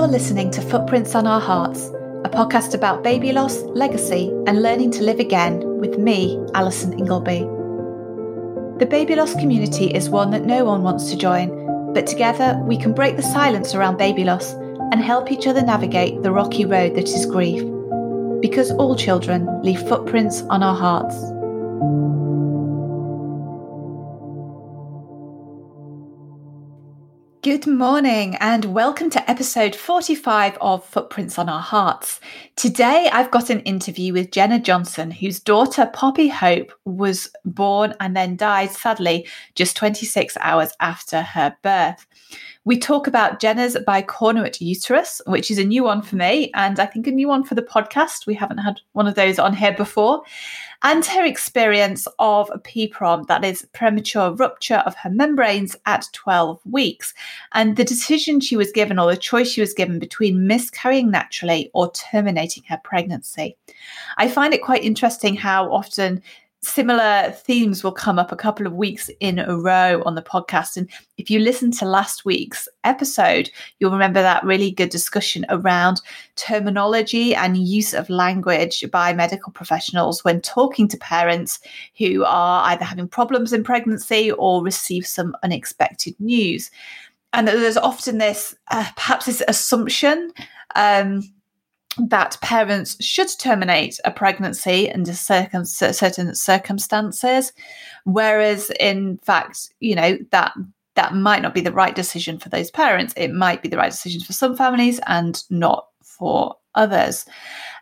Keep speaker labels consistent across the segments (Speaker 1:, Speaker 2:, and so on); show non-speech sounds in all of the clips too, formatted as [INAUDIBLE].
Speaker 1: You're listening to Footprints on Our Hearts, a podcast about baby loss, legacy, and learning to live again with me, Alison Ingleby. The baby loss community is one that no one wants to join, but together we can break the silence around baby loss and help each other navigate the rocky road that is grief. Because all children leave footprints on our hearts. Good morning and welcome to episode 45 of Footprints on Our Hearts. Today I've got an interview with Jenna Johnson, whose daughter Poppy Hope was born and then died sadly just 26 hours after her birth. We talk about Jenna's bicornuate uterus, which is a new one for me, and I think a new one for the podcast. We haven't had one of those on here before. And her experience of a PPROM, that is premature rupture of her membranes at 12 weeks, and the decision she was given or the choice she was given between miscarrying naturally or terminating her pregnancy. I find it quite interesting how often similar themes will come up a couple of weeks in a row on the podcast. And if you listen to last week's episode, you'll remember that really good discussion around terminology and use of language by medical professionals when talking to parents who are either having problems in pregnancy or receive some unexpected news. And there's often this, uh, perhaps this assumption. Um, that parents should terminate a pregnancy under circum- certain circumstances, whereas in fact, you know that that might not be the right decision for those parents. It might be the right decision for some families and not for others.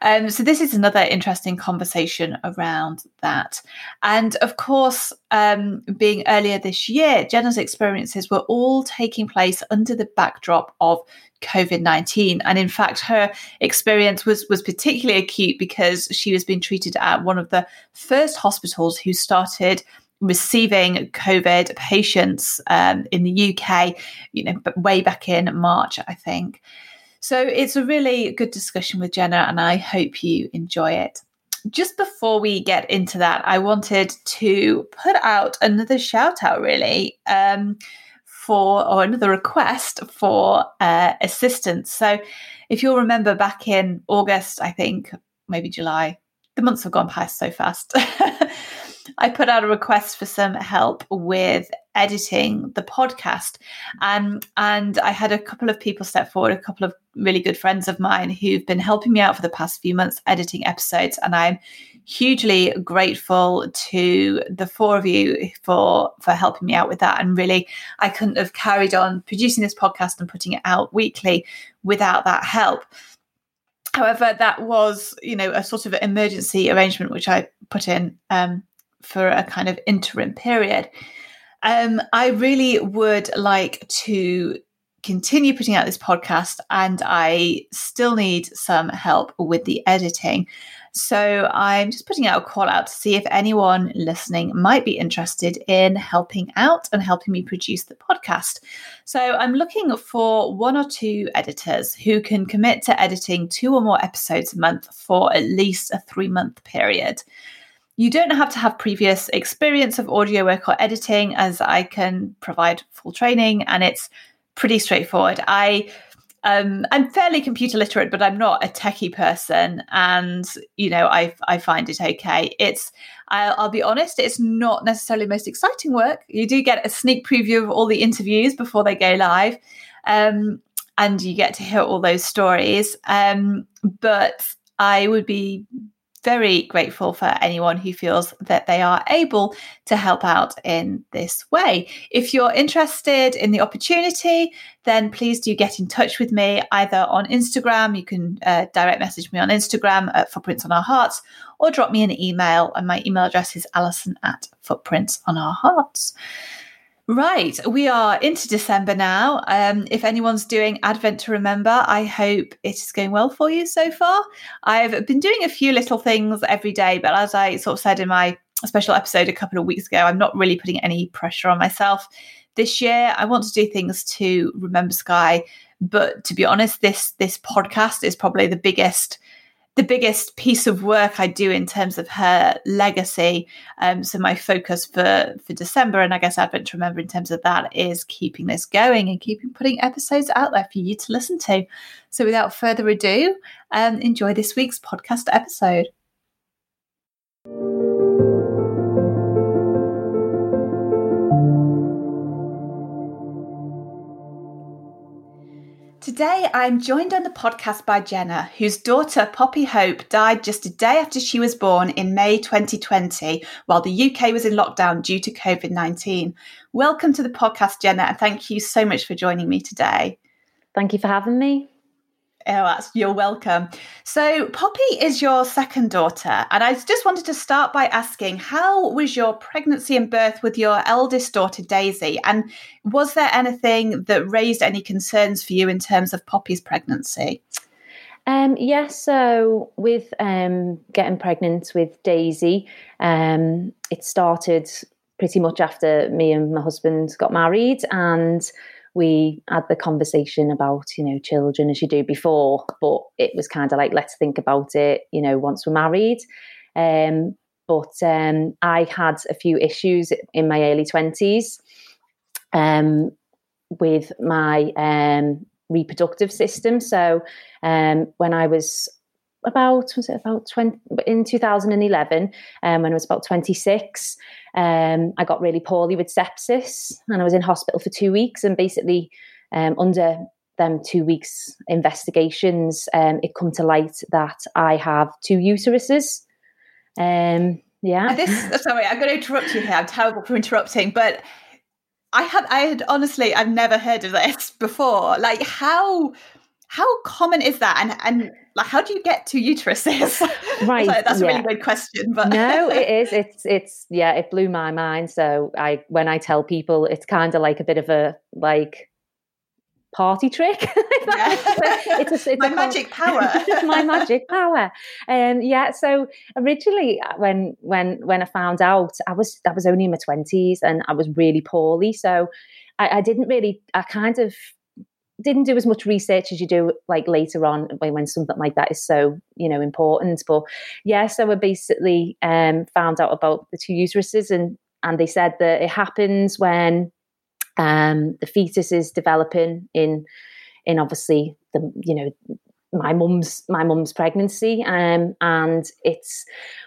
Speaker 1: Um, so this is another interesting conversation around that. And of course, um, being earlier this year, Jenna's experiences were all taking place under the backdrop of COVID 19. And in fact, her experience was, was particularly acute because she was being treated at one of the first hospitals who started receiving COVID patients um, in the UK, you know, way back in March, I think. So it's a really good discussion with Jenna, and I hope you enjoy it. Just before we get into that, I wanted to put out another shout out, really. Um, for or another request for uh, assistance. So, if you'll remember back in August, I think maybe July, the months have gone past so fast. [LAUGHS] I put out a request for some help with editing the podcast. Um, and I had a couple of people step forward, a couple of really good friends of mine who've been helping me out for the past few months editing episodes. And I'm hugely grateful to the four of you for for helping me out with that and really i couldn't have carried on producing this podcast and putting it out weekly without that help however that was you know a sort of emergency arrangement which i put in um, for a kind of interim period um, i really would like to continue putting out this podcast and i still need some help with the editing so I'm just putting out a call out to see if anyone listening might be interested in helping out and helping me produce the podcast. So I'm looking for one or two editors who can commit to editing two or more episodes a month for at least a three month period. You don't have to have previous experience of audio work or editing, as I can provide full training and it's pretty straightforward. I um, I'm fairly computer literate, but I'm not a techie person, and you know, I I find it okay. It's I'll, I'll, be honest, it's not necessarily most exciting work. You do get a sneak preview of all the interviews before they go live, um, and you get to hear all those stories. Um, but I would be very grateful for anyone who feels that they are able to help out in this way. If you're interested in the opportunity, then please do get in touch with me either on Instagram. You can uh, direct message me on Instagram at Footprints on Our Hearts or drop me an email. And my email address is alison at footprints on our hearts. Right, we are into December now. Um, if anyone's doing Advent to remember, I hope it is going well for you so far. I've been doing a few little things every day, but as I sort of said in my special episode a couple of weeks ago, I'm not really putting any pressure on myself. This year, I want to do things to remember Sky, but to be honest, this this podcast is probably the biggest the biggest piece of work I do in terms of her legacy. Um, so my focus for for December and I guess Advent to remember in terms of that is keeping this going and keeping putting episodes out there for you to listen to. So without further ado, um, enjoy this week's podcast episode. Today, I'm joined on the podcast by Jenna, whose daughter Poppy Hope died just a day after she was born in May 2020, while the UK was in lockdown due to COVID 19. Welcome to the podcast, Jenna, and thank you so much for joining me today.
Speaker 2: Thank you for having me.
Speaker 1: Oh, that's, you're welcome. So, Poppy is your second daughter, and I just wanted to start by asking how was your pregnancy and birth with your eldest daughter, Daisy? And was there anything that raised any concerns for you in terms of Poppy's pregnancy?
Speaker 2: Um, yes, yeah, so with um, getting pregnant with Daisy, um, it started pretty much after me and my husband got married, and we had the conversation about you know children as you do before but it was kind of like let's think about it you know once we're married. Um, but um, i had a few issues in my early 20s um, with my um, reproductive system. So um, when i was about was it about 20 in 2011 um, when I was about 26 um, I got really poorly with sepsis and I was in hospital for two weeks and basically um, under them two weeks investigations um, it come to light that I have two uteruses. Um, yeah.
Speaker 1: This [LAUGHS] sorry I'm going to interrupt you here. I'm terrible for interrupting but I had I had honestly I've never heard of this before. Like how how common is that? And and like how do you get two uteruses? [LAUGHS] Right like, that's yeah. a really good question but
Speaker 2: no it [LAUGHS] is it's it's yeah it blew my mind. So i when i tell people it's kind of like a bit of a like party trick. [LAUGHS]
Speaker 1: It's, a, it's my a magic power.
Speaker 2: It's my magic power. And um, yeah so originally uh, when when when i found out i was i was only in my 20s and i was really poorly. So I, I didn't really i kind of didn't do as much research as you do like later on when, when something like that is so you know important but yeah so i basically um, found out about the two uteruses and and they said that it happens when um, the fetus is developing in in obviously the you know my mum's my mum's pregnancy um, and it's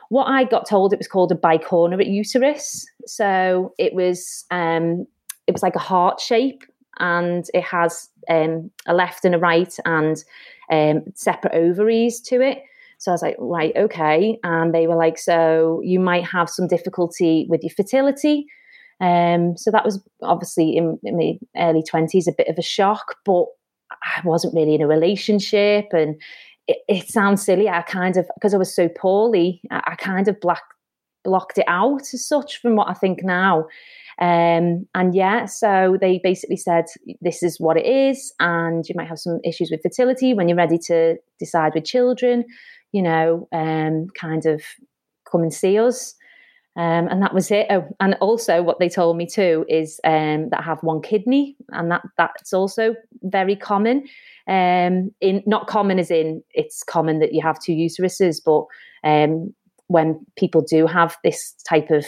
Speaker 2: what i got told it was called a bicornuate uterus. So it was um, it was like a heart shape and it has um, a left and a right and um, separate ovaries to it. So I was like, right, okay. And they were like, so you might have some difficulty with your fertility. Um, so that was obviously in, in my early 20s a bit of a shock, but I wasn't really in a relationship. And it, it sounds silly. I kind of, because I was so poorly, I, I kind of black, blocked it out as such from what I think now. Um, and yeah, so they basically said this is what it is, and you might have some issues with fertility when you're ready to decide with children. You know, um, kind of come and see us. Um, and that was it. Oh, and also, what they told me too is um, that I have one kidney, and that that's also very common. Um, in not common as in it's common that you have two uteruses, but um, when people do have this type of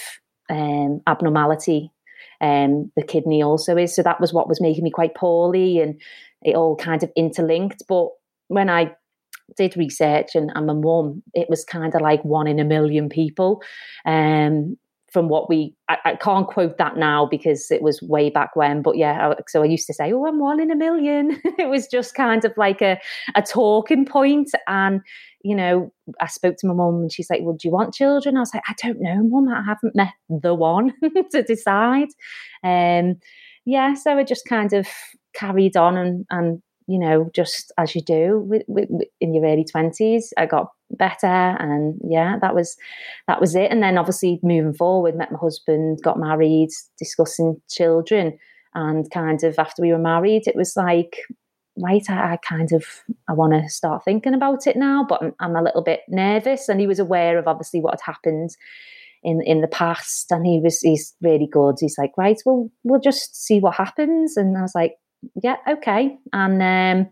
Speaker 2: um, abnormality um, the kidney also is. So that was what was making me quite poorly, and it all kind of interlinked. But when I did research and, I'm a mum, it was kind of like one in a million people. Um, from what we, I, I, can't quote that now because it was way back when, but yeah, so I used to say, oh, I'm one in a million. [LAUGHS] it was just kind of like a, a talking point. And, you know, I spoke to my mum and she's like, well, do you want children? I was like, I don't know, mum, I haven't met the one [LAUGHS] to decide. Um, yeah, so I just kind of carried on and, and you know, just as you do with, with, in your early twenties, I got better, and yeah, that was that was it. And then obviously moving forward, met my husband, got married, discussing children, and kind of after we were married, it was like, right, I, I kind of I want to start thinking about it now, but I'm, I'm a little bit nervous. And he was aware of obviously what had happened in in the past, and he was he's really good. He's like, right, well, we'll just see what happens. And I was like, yeah, okay. And um,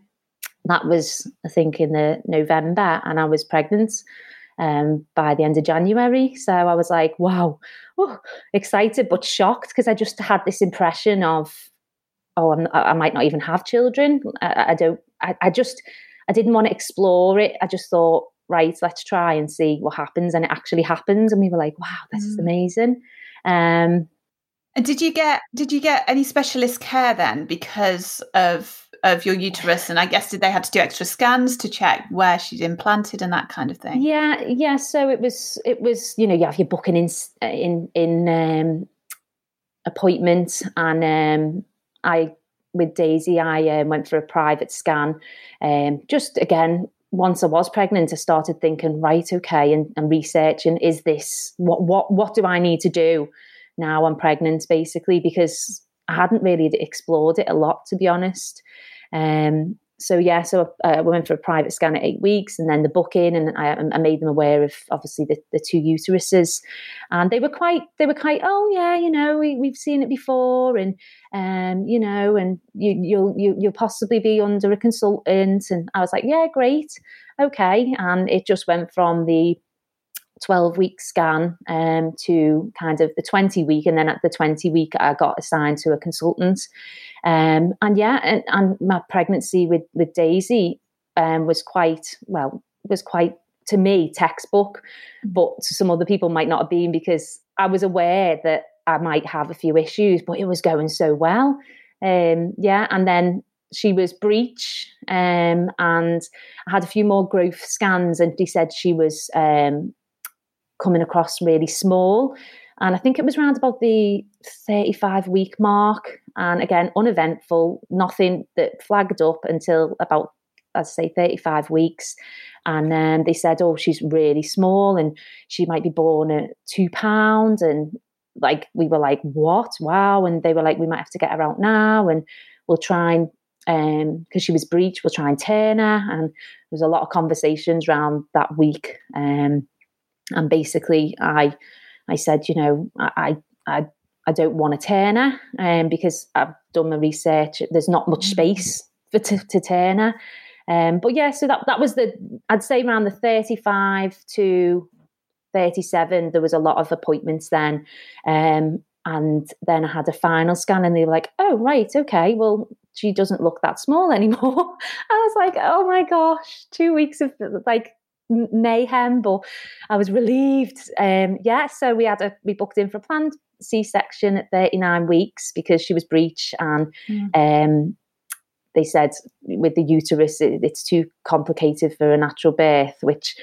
Speaker 2: that was, I think, in the November, and I was pregnant um, by the end of January. So I was like, wow, oh, excited but shocked because I just had this impression of, oh, I'm, i might not even have children. I, I don't. I, I just, I didn't want to explore it. I just thought, right, let's try and see what happens, and it actually happened, and we were like, wow, this mm. is amazing. Um,
Speaker 1: and did you get did you get any specialist care then because of of your uterus? And i guess did they had to do extra scans to check where she'd implanted and that kind of thing?
Speaker 2: Yeah yeah. So it was it was you know you have your booking in in in um, appointment and um, i with daisy i um, went for a private scan. Um, just again once I was pregnant, I started thinking, right, okay, and, and researching, is this what what what do I need to do now I'm pregnant, basically, because I hadn't really explored it a lot, to be honest. Um, so yeah, so uh, we went for a private scan at eight weeks, and then the booking, and I, I made them aware of obviously the, the, two uteruses, and they were quite they were quite oh yeah, you know we we've seen it before, and um you know, and you you'll you, you'll possibly be under a consultant, and I was like yeah great, okay, and it just went from the 12 week scan um, to kind of the 20 week. And then at the 20 week, I got assigned to a consultant. Um, and yeah, and, and, my pregnancy with, with Daisy um, was quite, well, was quite, to me, textbook, but to some other people might not have been because I was aware that I might have a few issues, but it was going so well. Um, yeah, and then she was breech um, and I had a few more growth scans and he said she was um, coming across really small. And I think it was around about the 35 week mark. And again, uneventful, nothing that flagged up until about, I'd say, 35 weeks. And then they said, oh, she's really small and she might be born at two pounds. And like, we were like, what? Wow. And they were like, we might have to get her out now and we'll try and um because she was breech we'll try and turn her and there was a lot of conversations around that week um and basically I I said, you know, I I I don't want a turner um, because I've done my research. There's not much mm. space for to, to turner. Um, but yeah, so that that was the I'd say around the 35 to 37. There was a lot of appointments then. Um, and then I had a final scan and they were like, oh, right, okay, well, she doesn't look that small [LAUGHS] anymore. I was like, oh my gosh, two weeks of like mayhem, but I was relieved. Um, yeah, so we had a we booked in for a planned C section at 39 weeks because she was breech, and mm. um, they said with the uterus it, it's too complicated for a natural birth, which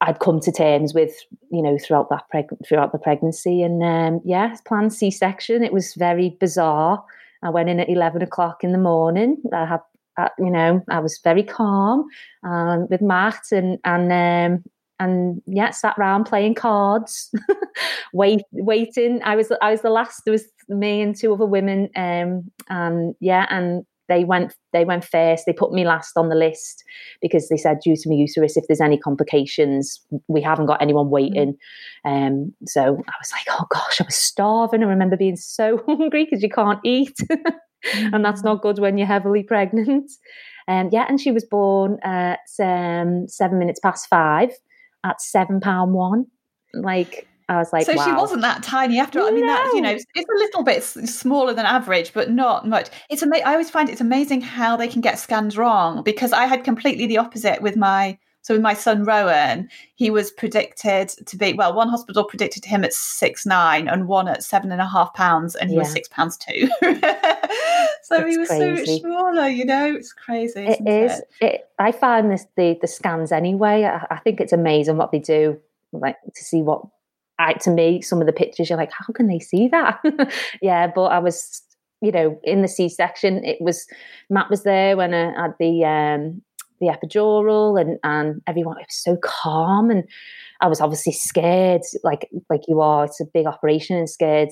Speaker 2: I'd come to terms with, you know, throughout that preg- throughout the pregnancy, and um, yeah, planned C section. It was very bizarre. I went in at 11 o'clock in the morning. I had uh, you know, I was very calm um, with Matt and and um, and yeah, sat around playing cards, [LAUGHS] wait, waiting. I was I was the last. There was me and two other women, um, and yeah, and they went they went first. They put me last on the list because they said due to my uterus, if there's any complications, we haven't got anyone waiting. Um, so I was like, oh gosh, I was starving. I remember being so [LAUGHS] hungry because you can't eat [LAUGHS] and that's not good when you're heavily pregnant. [LAUGHS] Um, yeah, and she was born at um, seven minutes past five at seven pound one. Like I was like,
Speaker 1: so
Speaker 2: wow.
Speaker 1: she wasn't that tiny after all. I mean, no. that you know, it's a little bit smaller than average, but not much. It's amazing. I always find it's amazing how they can get scans wrong because I had completely the opposite with my so with my son Rowan, he was predicted to be well, one hospital predicted him at six nine and one at seven and a half pounds, and he yeah. was six pounds two. [LAUGHS] so he was crazy. so much smaller. You know, it's crazy.
Speaker 2: It is. It? It, I find this the the scans anyway. I, I think it's amazing what they do, like to see what. I, to me, some of the pictures, you're like, how can they see that? [LAUGHS] yeah, but I was you know, in the C section, it was Matt was there when I had the um, the epidural and and everyone it was so calm and I was obviously scared like like you are it's a big operation and scared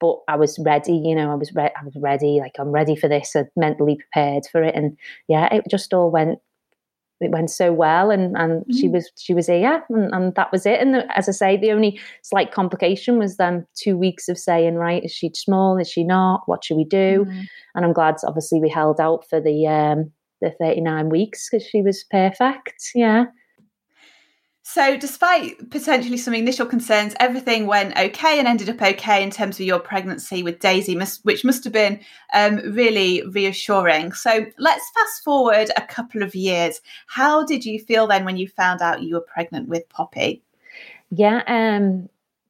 Speaker 2: but I was ready you know I was re- I was ready like I'm ready for this I'm mentally prepared for it. And yeah it just all went it went so well and and mm. she was she was here and, and that was it. And the, as I say the only slight complication was then two weeks of saying right is she small? Is she not? What should we do? Mm. and I'm glad obviously we held out for the um the 39 weeks because she was perfect. Yeah.
Speaker 1: So, despite potentially some initial concerns, everything went okay and ended up okay in terms of your pregnancy with Daisy, which must have been um, really reassuring. So, let's fast forward a couple of years. How did you feel then when you found out you were pregnant with Poppy?
Speaker 2: Yeah, um,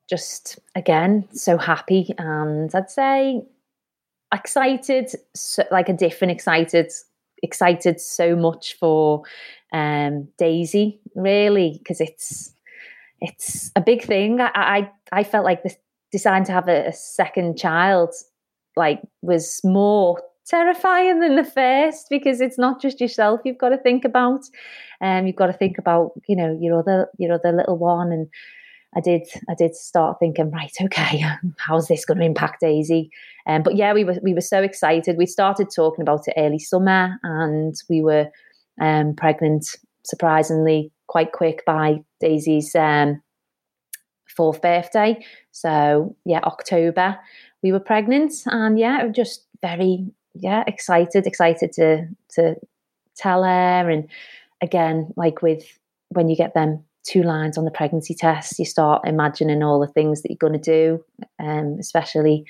Speaker 2: just again, so happy. And I'd say excited, so, like a different excited, excited so much for um, Daisy, really, because it's it's a big thing. I I, I felt like the deciding to have a, a, second child like was more terrifying than the first because it's not just yourself you've got to think about. Um, you've got to think about you know your other your other little one and. I did I did start thinking, right, okay, [LAUGHS] how's this going to impact Daisy? Um, but yeah, we were we were so excited. We started talking about it early summer, and we were um, pregnant, surprisingly, quite quick by Daisy's um, fourth birthday. So, yeah, October, we were pregnant. And yeah, just very, yeah, excited, excited to, to tell her. And again, like with when you get them two lines on the pregnancy test, you start imagining all the things that you're going to do, um, especially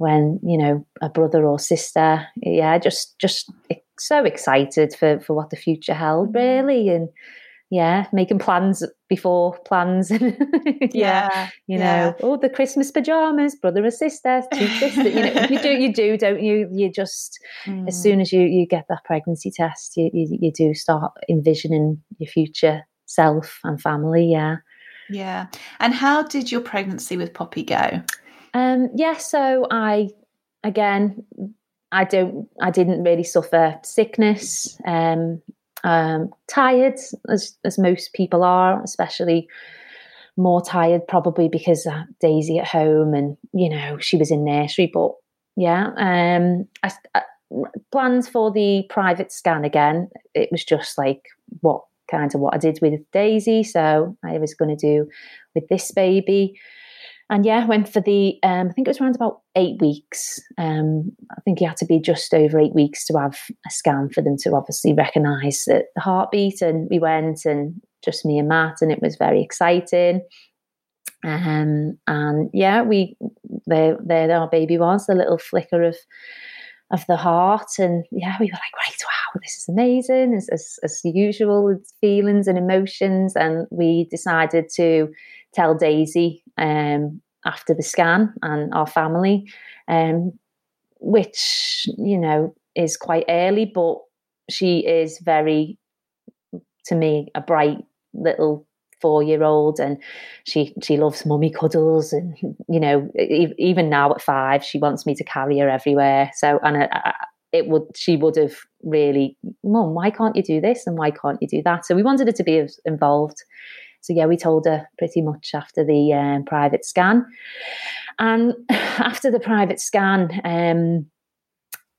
Speaker 2: when you know a brother or sister yeah just just so excited for for what the future held really and yeah making plans before plans [LAUGHS] yeah, yeah, you know yeah. oh the christmas pajamas brother or sister two sisters you know you do you do don't you you just mm. as soon as you you get that pregnancy test you, you you do start envisioning your future self and family yeah
Speaker 1: yeah and how did your pregnancy with poppy go
Speaker 2: um, yeah, so I again, I don't, I didn't really suffer sickness. Um, um, tired as as most people are, especially more tired probably because uh, Daisy at home and you know she was in nursery. But yeah, um, I, I, plans for the private scan again. It was just like what kind of what I did with Daisy, so I was going to do with this baby and yeah, went for the, um, I think it was around about eight weeks. Um, I think you had to be just over eight weeks to have a scan for them to obviously recognise the, the heartbeat. And we went and just me and Matt, and it was very exciting. Um, and yeah, we there there our baby was the little flicker of of the heart, and yeah, we were like, right, wow, this is amazing, as as, as usual, with feelings and emotions, and we decided to tell Daisy um, after the scan and our family, um, which, you know, is quite early, but she is very, to me, a bright little four year old and she she loves mummy cuddles and you know even now at five she wants me to carry her everywhere. So and I, I, it would she would have really mum why can't you do this and why can't you do that? So we wanted her to be involved. So yeah, we told her pretty much after the um, private scan, and [LAUGHS] after the private scan, um,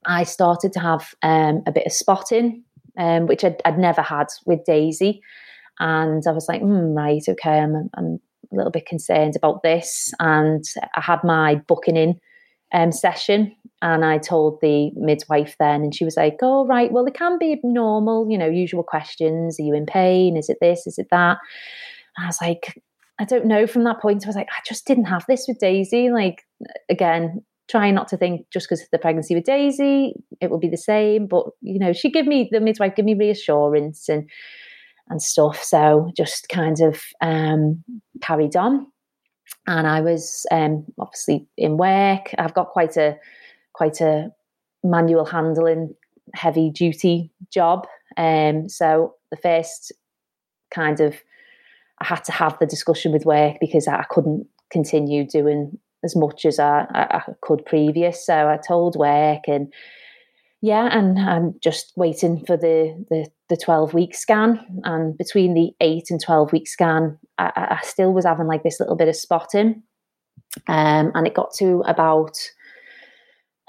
Speaker 2: I started to have um, a bit of spotting, um, which I'd, I'd, never had with Daisy, and I was like, mm, right, okay, I'm, I'm a little bit concerned about this, and I had my booking in um, session and I told the midwife then, and she was like, "Oh, right. Well, it can be normal, you know, usual questions. Are you in pain? Is it this? Is it that?" And I was like, I don't know. From that point, I was like, I just didn't have this with Daisy. Like, again, trying not to think just because of the pregnancy with Daisy, it will be the same. But you know, she give me the midwife give me reassurance and and stuff. So just kind of um, carried on. And I was um, obviously in work. I've got quite a quite a manual handling, heavy duty job. Um, so the first kind of I had to have the discussion with work because I couldn't continue doing as much as I, I, could previous. So I told work and yeah, and I'm just waiting for the, the, the 12 week scan. And between the eight and 12 week scan, I, I still was having like this little bit of spotting. Um, and it got to about,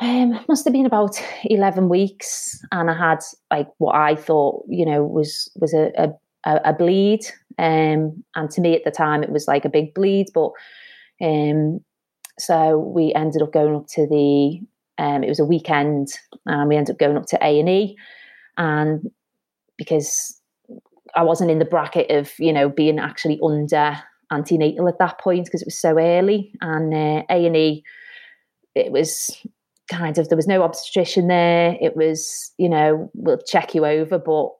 Speaker 2: um, must have been about 11 weeks. And I had like what I thought, you know, was, was a, a a, bleed. Um, and to me at the time, it was like a big bleed. But um, so we ended up going up to the. Um, it was a weekend, and we ended up going up to A and E. and because I wasn't in the bracket of you know being actually under antenatal at that point because it was so early, and uh, A and E, it was kind of there was no obstetrician there. It was you know we'll check you over, but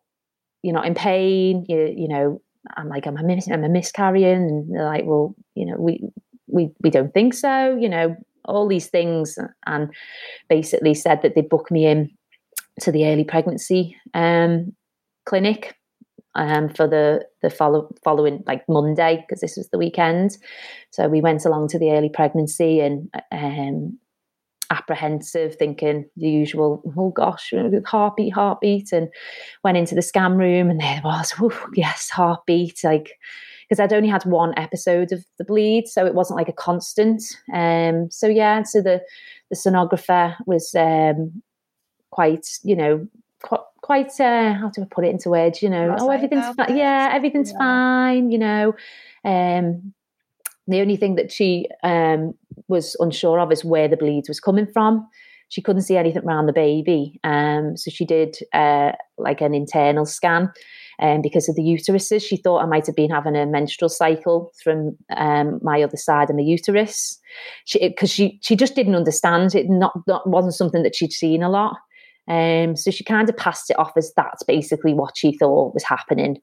Speaker 2: you're not in pain. You you know I'm like I'm a mis- I'm a miscarrying, and they're like, well, you know we we we don't think so. You know all these things, and basically said that they'd book me in to the early pregnancy um, clinic um, for the the follow, following like Monday because this was the weekend. So we went along to the early pregnancy and um, apprehensive, thinking the usual, oh gosh, heartbeat, heartbeat, and went into the scan room and there was, yes, heartbeat, like because I'd only had one episode of the bleed, so it wasn't like a constant. Um, so yeah, so the the sonographer was um, quite, you know, quite, quite uh, how do I put it into words? You know, oh, everything's fine. Yeah, everything's yeah. fine. You know, um, the only thing that she um, was unsure of is where the bleed was coming from. She couldn't see anything around the baby, um, so she did uh, like an internal scan. Um, because of the uteruses, she thought I might have been having a menstrual cycle from um, my other side of my uterus. Because she, she, she just didn't understand it. Not, not wasn't something that she'd seen a lot. Um, so she kind of passed it off as that's basically what she thought was happening.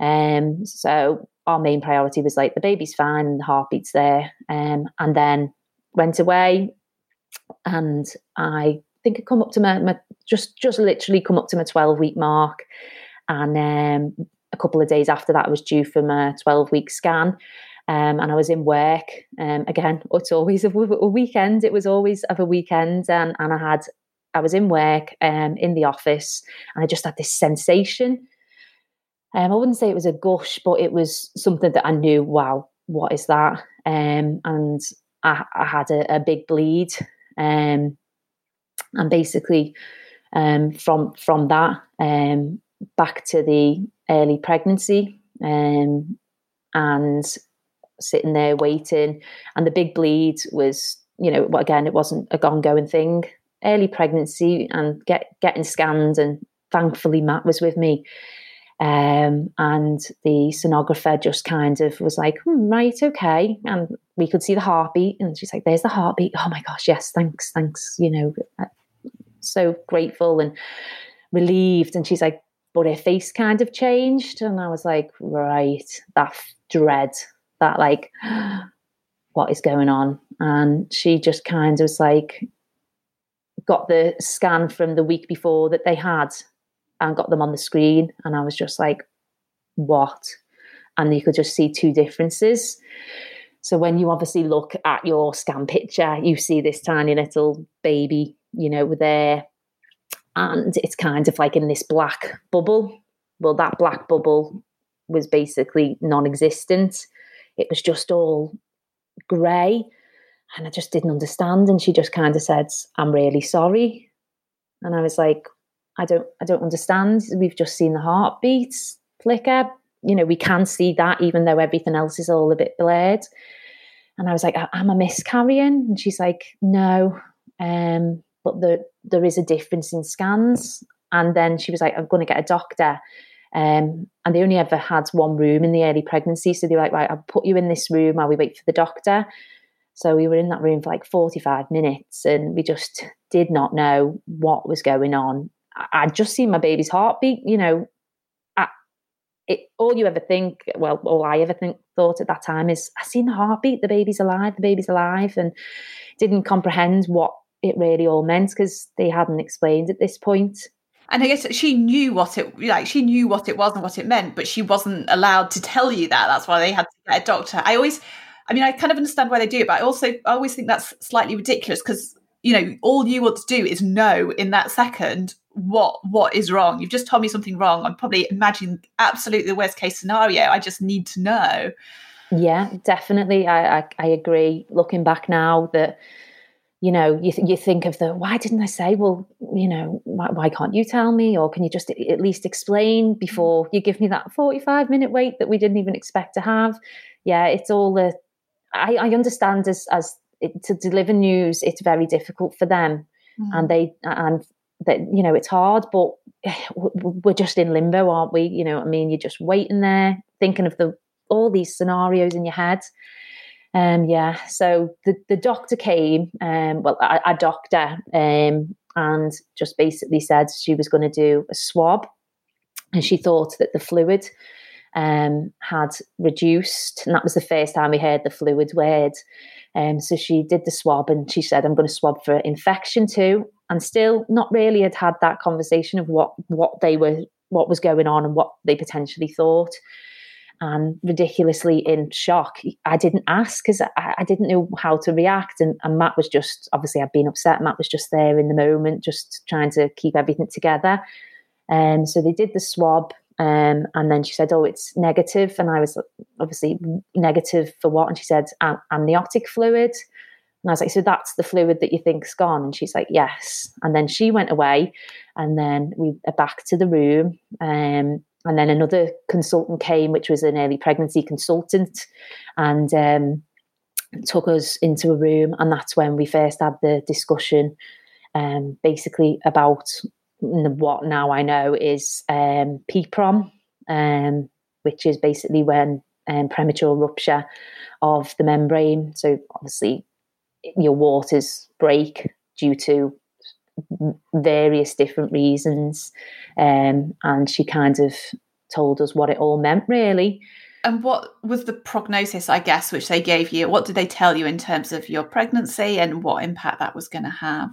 Speaker 2: Um, so our main priority was like the baby's fine the heartbeat's there. Um, and then went away, and I think I come up to my, my just just literally come up to my twelve week mark, and um, a couple of days after that, I was due for my twelve week scan. Um, and I was in work. Um, again, [LAUGHS] it's always a, a, weekend. It was always of a weekend, and and I had I was in work, um, in the office, and I just had this sensation. Um, I wouldn't say it was a gush, but it was something that I knew. Wow, what is that? And I, I had a, a, big bleed, um, and basically um, from from that um, back to the early pregnancy, um, and sitting there waiting, and the big bleed was, you know, again, it wasn't a ongoing thing early pregnancy and get getting scanned and thankfully Matt was with me. Um, and the sonographer just kind of was like, hmm, right, okay. And we could see the heartbeat. And she's like, there's the heartbeat. Oh my gosh, yes, thanks, thanks. You know, so grateful and relieved. And she's like, but her face kind of changed. And I was like, right, that dread, that like, [GASPS] what is going on? And she just kind of was like, got the scan from the week before that they had and got them on the screen. And I was just like, what? And you could just see two differences. So when you obviously look at your scan picture, you see this tiny little baby, you know, there. And it's kind of like in this black bubble. Well, that black bubble was basically non existent. It was just all grey and I just didn't understand. And she just kind of said, "I'm really sorry," and I was like, "I don't, I don't understand. We've just seen the heartbeats flicker. You know, we can see that even though everything else is all a bit blurred." And I was like, "Am I miscarrying?" And she's like, "No, um, but the, there is a difference in scans." And then she was like, "I'm going to get a doctor." Um, and they only ever had one room in the early pregnancy. So they were like, right, I'll put you in this room while we wait for the doctor. So we were in that room for like 45 minutes and we just did not know what was going on. I'd just seen my baby's heartbeat, you know. It, all you ever think, well, all I ever think thought at that time is, I seen the heartbeat, the baby's alive, the baby's alive, and didn't comprehend what it really all meant because they hadn't explained at this point.
Speaker 1: And I guess she knew what it like. She knew what it was and what it meant, but she wasn't allowed to tell you that. That's why they had to get a doctor. I always I mean, I kind of understand why they do it, but I also I always think that's slightly ridiculous because you know all you want to do is know in that second what what is wrong. You've just told me something wrong. I'm probably imagining absolutely the worst case scenario. I just need to know.
Speaker 2: Yeah, definitely. I I, I agree. Looking back now, that you know you th- you think of the why didn't I say? Well, you know why, why can't you tell me, or can you just at least explain before you give me that 45 minute wait that we didn't even expect to have? Yeah, it's all the I, I understand as as it, to deliver news, it's very difficult for them, mm. and they and that you know it's hard, but [SIGHS] we're just in limbo, aren't we? You know, I mean, you're just waiting there, thinking of the all these scenarios in your head. Um, yeah, so the, the doctor came, um, well, a, a doctor, um, and just basically said she was going to do a swab, and she thought that the fluid um, had reduced, and that was the first time we heard the fluid word. Um, so she did the swab, and she said, "I'm going to swab for infection too." And still, not really had had that conversation of what what they were, what was going on, and what they potentially thought and ridiculously in shock. I didn't ask because I, I, didn't know how to react. And, and, Matt was just, obviously, I'd been upset. Matt was just there in the moment, just trying to keep everything together. And um, so they did the swab. Um, and then she said, Oh, it's negative. And I was obviously negative for what? And she said, amniotic fluid. And I was like, So that's the fluid that you think's gone? And she's like, Yes. And then she went away. And then we are back to the room. Um, and then another consultant came, which was an early pregnancy consultant, and um, took us into a room. And that's when we first had the discussion, um, basically about what now I know is um, PPROM, um, which is basically when um, premature rupture of the membrane. So obviously, your waters break due to various different reasons. Um, and she kind of told us what it all meant, really.
Speaker 1: And what was the prognosis, I guess, which they gave you? What did they tell you in terms of your pregnancy and what impact that was going to have?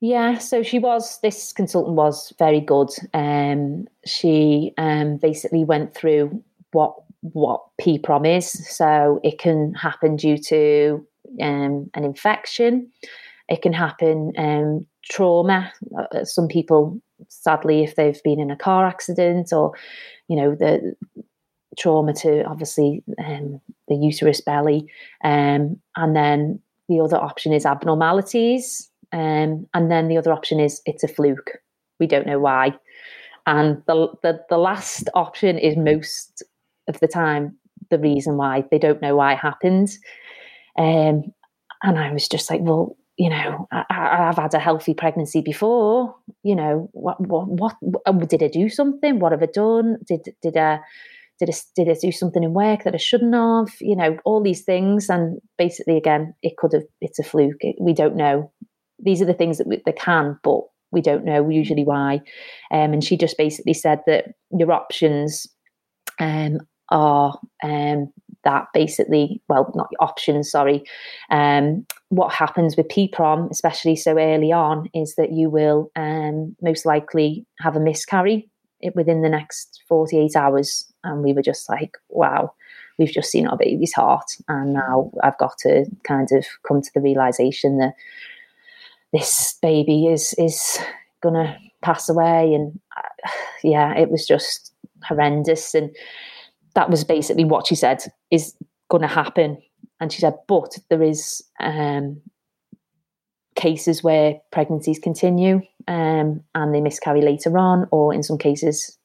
Speaker 2: Yeah, so she was, this consultant was very good. Um, she um, basically went through what what PPROM is. So it can happen due to um, an infection. It can happen um, trauma. Uh, some people, sadly, if they've been in a car accident or, you know, the trauma to obviously um, the uterus belly. Um, and then the other option is abnormalities. Um, and then the other option is it's a fluke. We don't know why. And the, the, the last option is most of the time the reason why they don't know why it happened. Um, and I was just like, well, you know, I, have had a healthy pregnancy before. You know, what, what, what, what, did I do something? What have I done? Did, did I, did I, did I do something in work that I shouldn't have? You know, all these things. And basically, again, it could have, it's a fluke. It, we don't know. These are the things that we, they can, but we don't know usually why. Um, and she just basically said that your options um, are um, that basically, well, not options, sorry. Um, what happens with PPROM, especially so early on, is that you will um, most likely have a miscarry within the next 48 hours. And we were just like, wow, we've just seen our baby's heart. And now I've got to kind of come to the realization that this baby is, is going to pass away. And uh, [SIGHS] yeah, it was just horrendous. And that was basically what she said is going to happen. And she said, but there is um, cases where pregnancies continue um, and they miscarry later on, or in some cases,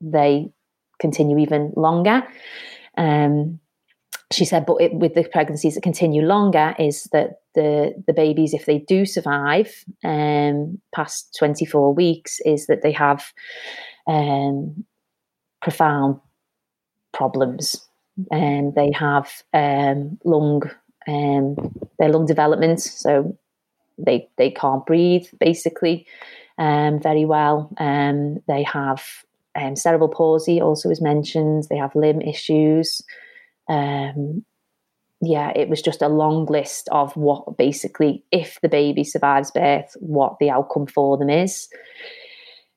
Speaker 2: they continue even longer. Um, she said, but it, with the pregnancies that continue longer, is that the the babies, if they do survive um, past twenty four weeks, is that they have um, profound problems. and um, they have um, lung um, their lung development, so they they can't breathe basically um, very well. Um, they have um, cerebral palsy, also is mentioned. They have limb issues. Um, yeah, it was just a long list of what basically, if the baby survives birth, what the outcome for them is.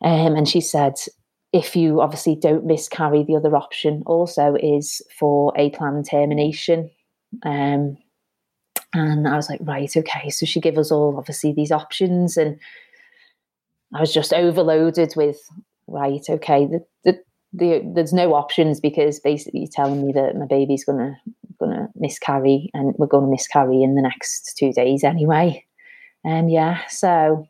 Speaker 2: Um, and she said if you obviously don't miscarry, the other option also is for a planned termination. Um, and I was like, right, okay. So she gave us all obviously these options, and I was just overloaded with, right, okay, the, the, the, there's no options because basically you're telling me that my baby's gonna gonna miscarry, and we're gonna miscarry in the next two days anyway. And um, yeah, so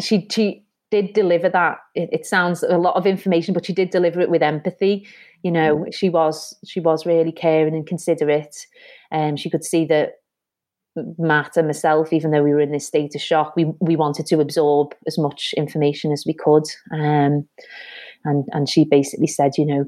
Speaker 2: she she did deliver that. It, it, sounds a lot of information, but she did deliver it with empathy. You know, mm. she was she was really caring and considerate, and um, she could see that Matt and myself, even though we were in this state of shock, we we wanted to absorb as much information as we could. Um, and and she basically said, you know,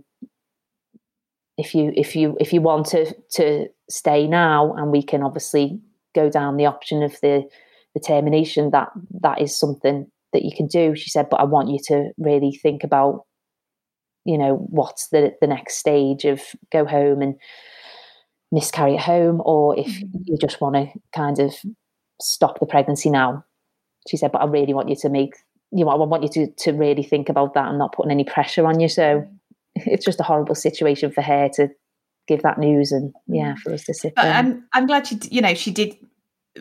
Speaker 2: if you if you if you want to to stay now, and we can obviously go down the option of the the termination, that that is something that you can do. She said, but I want you to really think about, you know, what's the the next stage of go home and miscarry at home, or if mm-hmm. you just want to kind of stop the pregnancy now. She said, but I really want you to make you know, I want you to to really think about that and not putting any pressure on you. So [LAUGHS] it's just a horrible situation for her to give that news and yeah, for us to sit.
Speaker 1: But I'm I'm glad she you know she did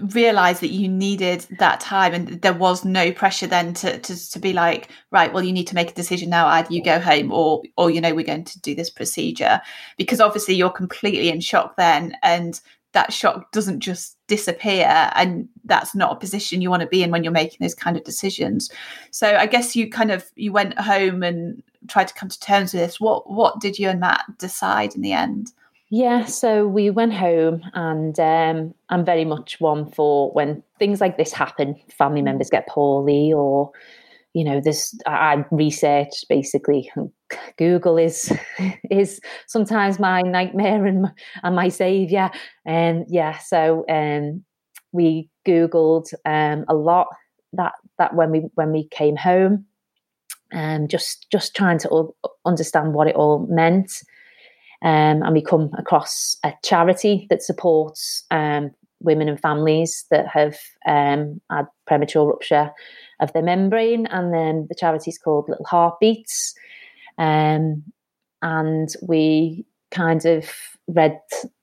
Speaker 1: realize that you needed that time and there was no pressure then to, to to be like right well you need to make a decision now. Either you go home or or you know we're going to do this procedure. Because obviously you're completely in shock then and that shock doesn't just disappear and that's not a position you want to be in when you're making those kind of decisions. So i guess you kind of you went home and tried to come to terms with this. What what did you and matt decide in the end
Speaker 2: yeah so we went home and um, i'm very much one for when things like this happen family members get poorly or you know this i researched basically google is [LAUGHS] is sometimes my nightmare and my, and my savior and yeah so um we googled um a lot that that when we when we came home and um, just just trying to understand what it all meant um, and we come across a charity that supports um, women and families that have um, had premature rupture of the membrane. And then the charity is called Little Heartbeats. Um, and we kind of read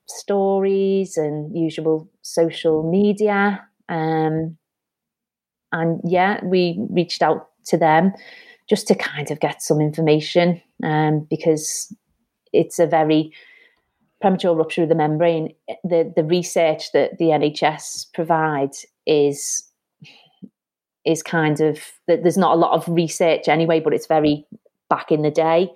Speaker 2: stories and usual social media. Um, and yeah, we reached out to them just to kind of get some information um, because it's a very premature rupture of the membrane. The the research that the NHS provides is is kind of there's not a lot of research anyway, but it's very back in the day.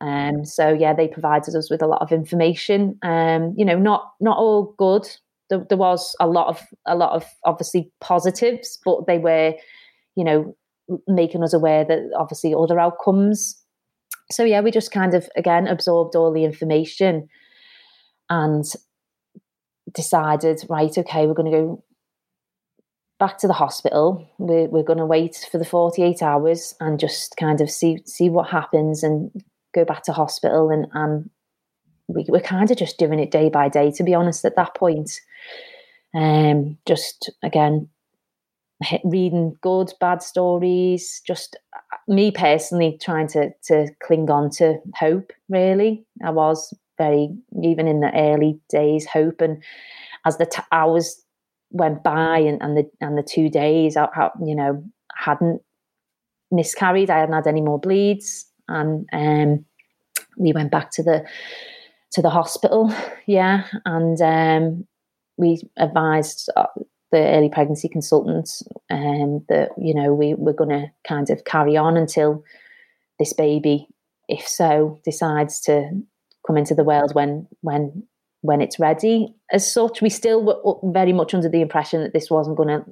Speaker 2: Um, so yeah, they provided us with a lot of information. Um, you know, not not all good. There, there, was a lot of a lot of obviously positives, but they were, you know, making us aware that obviously other outcomes. So yeah, we just kind of again absorbed all the information and decided, right, okay, we're going to go back to the hospital. We're, we're going to wait for the 48 hours and just kind of see see what happens and go back to hospital. And, and we, we're kind of just doing it day by day, to be honest, at that point. Um, just again, reading good, bad stories, just uh, me personally trying to, to cling on to hope, really. I was very, even in the early days, hope. And as the t- hours went by and, and the and the two days I, I, you know hadn't miscarried i hadn't had any more bleeds and um, we went back to the to the hospital [LAUGHS] yeah and um, we advised uh, the early pregnancy consultants um, that you know we were going to kind of carry on until this baby if so decides to come into the world when when when it's ready. As such, we still were very much under the impression that this wasn't going to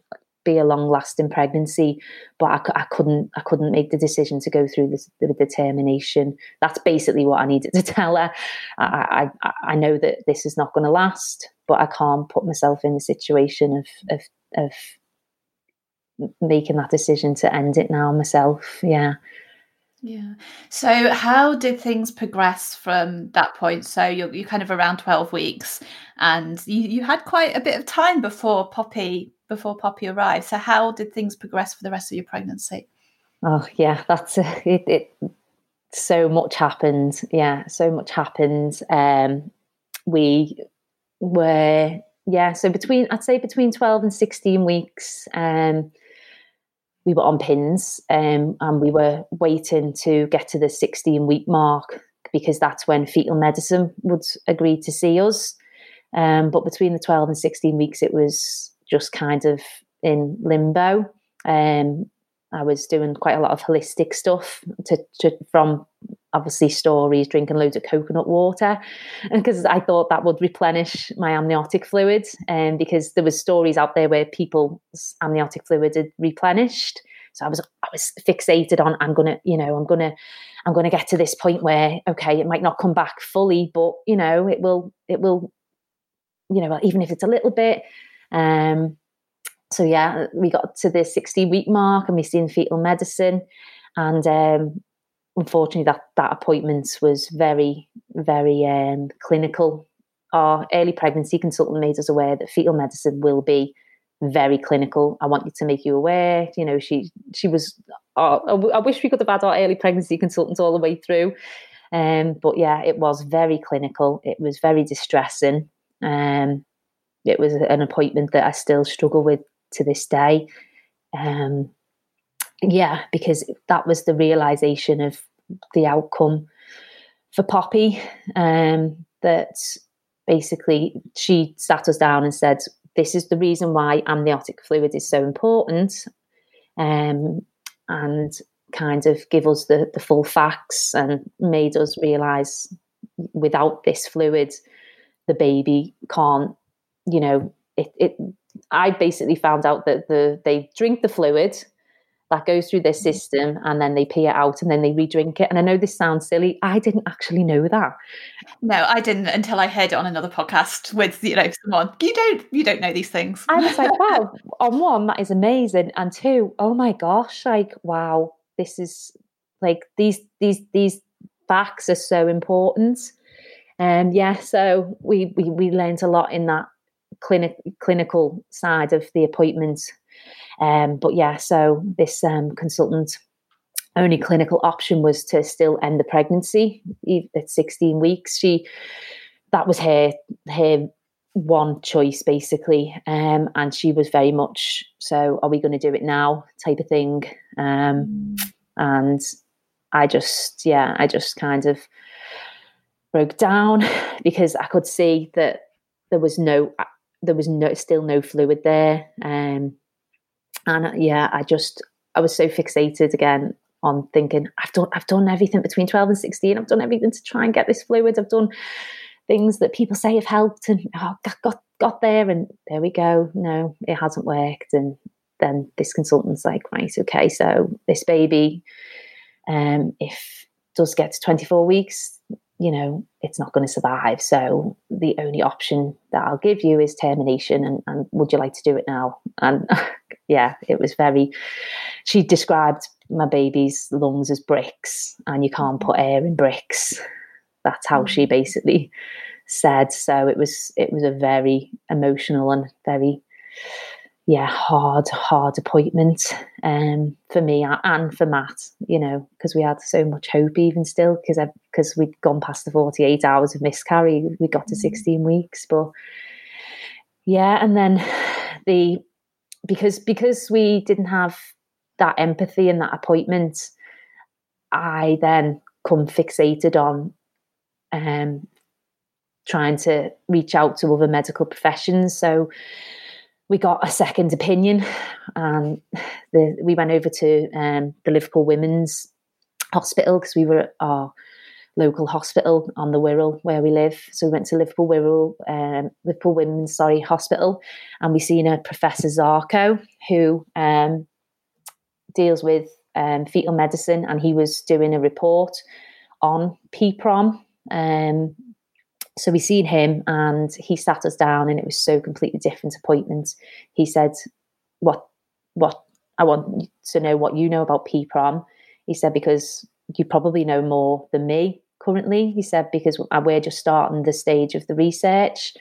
Speaker 2: be a long lasting pregnancy, but I, I, couldn't I couldn't make the decision to go through this, the determination. That's basically what I needed to [LAUGHS] tell her. I, I, I know that this is not going to last, but I can't put myself in the situation of, of of making that decision to end it now myself. Yeah.
Speaker 1: Yeah. So, how did things progress from that point? So, you're, you're kind of around 12 weeks and you, you had quite a bit of time before Poppy before Poppy arrived. So, how did things progress for the rest of your pregnancy?
Speaker 2: Oh, yeah, that's [LAUGHS] it, it so much happened. Yeah, so much happened. Um, we were, yeah, so between, I'd say between 12 and 16 weeks. Um, we were on pins um, and we were waiting to get to the 16 week mark because that's when fetal medicine would agree to see us. Um, but between the 12 and 16 weeks, it was just kind of in limbo. Um, I was doing quite a lot of holistic stuff to, to, from obviously stories drinking loads of coconut water [LAUGHS] because I thought that would replenish my amniotic fluid and um, because there was stories out there where people's amniotic fluid had replenished. So I was I was fixated on I'm gonna you know I'm gonna I'm gonna get to this point where okay it might not come back fully but you know it will it will you know even if it's a little bit. Um so yeah we got to the 60 week mark and we seen fetal medicine and um unfortunately that that appointment was very very um, clinical. Our early pregnancy consultant made us aware that fetal medicine will be very clinical. I want you to make you aware you know she she was uh, i wish we could have had our early pregnancy consultant all the way through. Um, but yeah it was very clinical. It was very distressing. Um, it was an appointment that i still struggle with to this day. Um, yeah, because that was the realization of the outcome for Poppy. Um, that basically she sat us down and said, "This is the reason why amniotic fluid is so important," um, and kind of give us the the full facts and made us realize without this fluid, the baby can't. You know, it. it I basically found out that the they drink the fluid that goes through their system and then they pee it out and then they re-drink it. And I know this sounds silly. I didn't actually know that.
Speaker 1: No, I didn't until I heard it on another podcast with, you know, someone. You don't you don't know these things.
Speaker 2: I was like, wow, [LAUGHS] on one, that is amazing. And two, oh my gosh, like, wow, this is like these these these facts are so important. And um, yeah, so we we we learned a lot in that clinic clinical side of the appointment um, but yeah, so this um, consultant only clinical option was to still end the pregnancy at 16 weeks. She that was her her one choice basically, um, and she was very much so. Are we going to do it now? Type of thing. Um, and I just yeah, I just kind of broke down [LAUGHS] because I could see that there was no there was no still no fluid there. Um, and uh, yeah, I just I was so fixated again on thinking I've done I've done everything between 12 and 16. I've done everything to try and get this fluid. I've done things that people say have helped and oh, got, got got there and there we go. No, it hasn't worked. And then this consultant's like, right, okay, so this baby, um, if does get to 24 weeks, you know, it's not going to survive. So the only option that I'll give you is termination. And, and would you like to do it now? And [LAUGHS] yeah, it was very, she described my baby's lungs as bricks and you can't put air in bricks. That's how she mm. basically said. So it was, it was a very emotional and very, yeah, hard, hard appointment um, for me and for Matt, you know, because we had so much hope even still, because because we'd gone past the 48 hours of miscarry, we got to mm. 16 weeks. But yeah, and then the, because because we didn't have that empathy in that appointment, I then come fixated on um, trying to reach out to other medical professions. So we got a second opinion, and the, we went over to um, the Liverpool Women's Hospital because we were at our local hospital on the Wirral where we live. So we went to Liverpool Wirral, um, Liverpool Women's sorry Hospital, and we seen a Professor Zarko who um, deals with um, fetal medicine, and he was doing a report on PPROM. Um, so we seen him and he sat us down and it was so completely different appointment. He said, What what I want to know what you know about PPROM. He said, because you probably know more than me currently. He said, because we're just starting the stage of the research.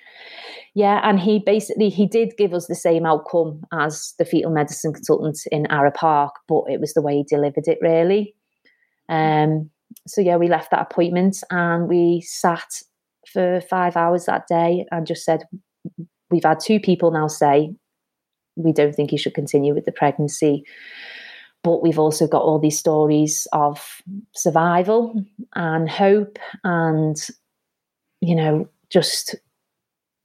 Speaker 2: Yeah, and he basically he did give us the same outcome as the fetal medicine consultant in Arrowe Park, but it was the way he delivered it really. Um, so yeah, we left that appointment and we sat for five hours that day and just said, We've had two people now say, we don't think you should continue with the pregnancy. But we've also got all these stories of survival and hope and, you know, just,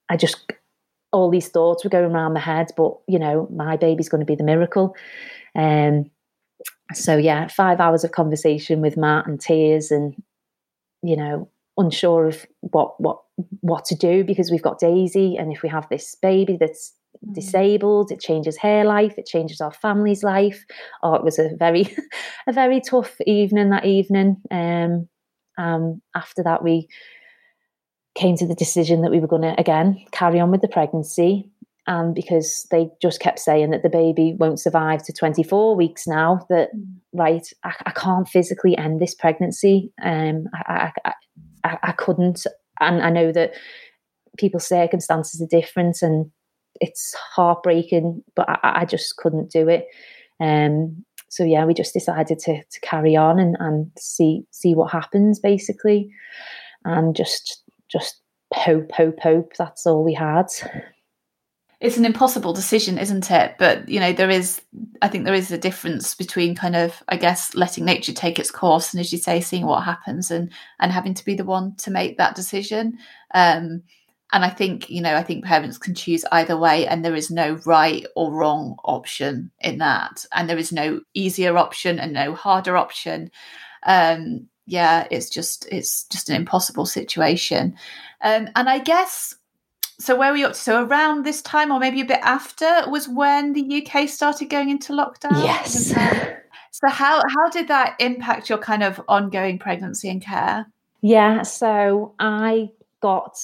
Speaker 2: I just, all these thoughts were going around my head, but, you know, my baby's going to be the miracle. Um, so, yeah, five hours of conversation with Matt and tears and you know, unsure of what what what to do because we've got Daisy, and if we have this baby that's mm. disabled, it changes her life, it changes our family's life. Oh, it was a very [LAUGHS] a very tough evening that evening. Um, um, after that, we came to the decision that we were going to again carry on with the pregnancy and because they just kept saying that the baby won't survive to 24 weeks now that mm. right I, I, can't physically end this pregnancy um I, I, I, I couldn't. And i know that people's circumstances are different and it's heartbreaking but i, I just couldn't do it. Um so yeah we just decided to to carry on and, and see see what happens basically. And just just hope hope hope that's all we had
Speaker 1: it's an impossible decision isn't it? But you know there is i think there is a difference between kind of i guess letting nature take its course and as you say seeing what happens and and having to be the one to make that decision. Um and i think you know i think parents can choose either way and there is no right or wrong option in that. And there is no easier option and no harder option. Um yeah it's just it's just an impossible situation. Um and i guess so where were you up to? So around this time, or maybe a bit after, was when the UK started going into lockdown.
Speaker 2: Yes. [LAUGHS]
Speaker 1: So how how did that impact your kind of ongoing pregnancy and care?
Speaker 2: Yeah. So I got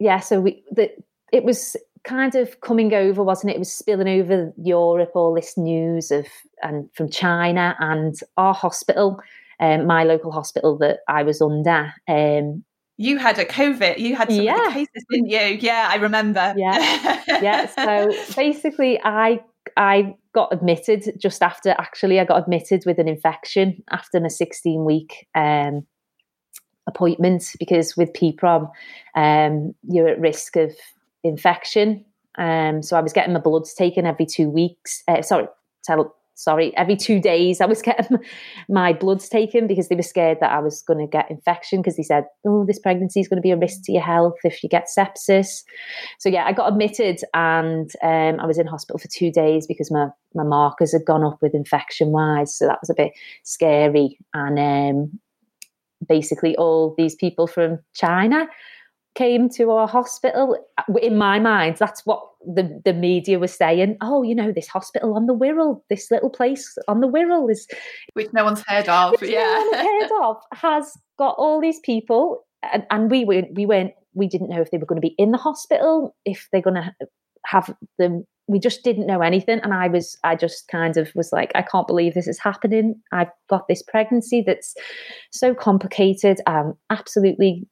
Speaker 2: yeah. So we the it was kind of coming over, wasn't it? It was spilling over Europe. All this news of and from China and our hospital. Um, my local hospital that I was under, um,
Speaker 1: you had a COVID. You had some yeah. cases, didn't you? Yeah, I remember.
Speaker 2: Yeah, yeah. So [LAUGHS] basically, I I got admitted just after. Actually, I got admitted with an infection after my 16 week um, appointment because with PPROM, um, you're at risk of infection. Um, so I was getting my bloods taken every two weeks. Uh, sorry, tell sorry, every two days I was [LAUGHS] getting my bloods taken because they were scared that I was going to get infection because they said, oh, this pregnancy is going to be a risk to your health if you get sepsis. So yeah, I got admitted and um, I was in hospital for two days because my, my markers had gone up with infection wise. So that was a bit scary. And um, basically all these people from China came to our hospital. Uh, in my mind, that's what the, the media was saying. Oh, you know, this hospital on the Wirral, this little place on the Wirral is.
Speaker 1: Which no one's heard of. yeah.
Speaker 2: No heard of, has got all these people. And, and we, were, we weren't, we didn't know if they were going to be in the hospital, if they're going to have them. We just didn't know anything. And I was, I just kind of was like, I can't believe this is happening. I've got this pregnancy that's so complicated. I'm absolutely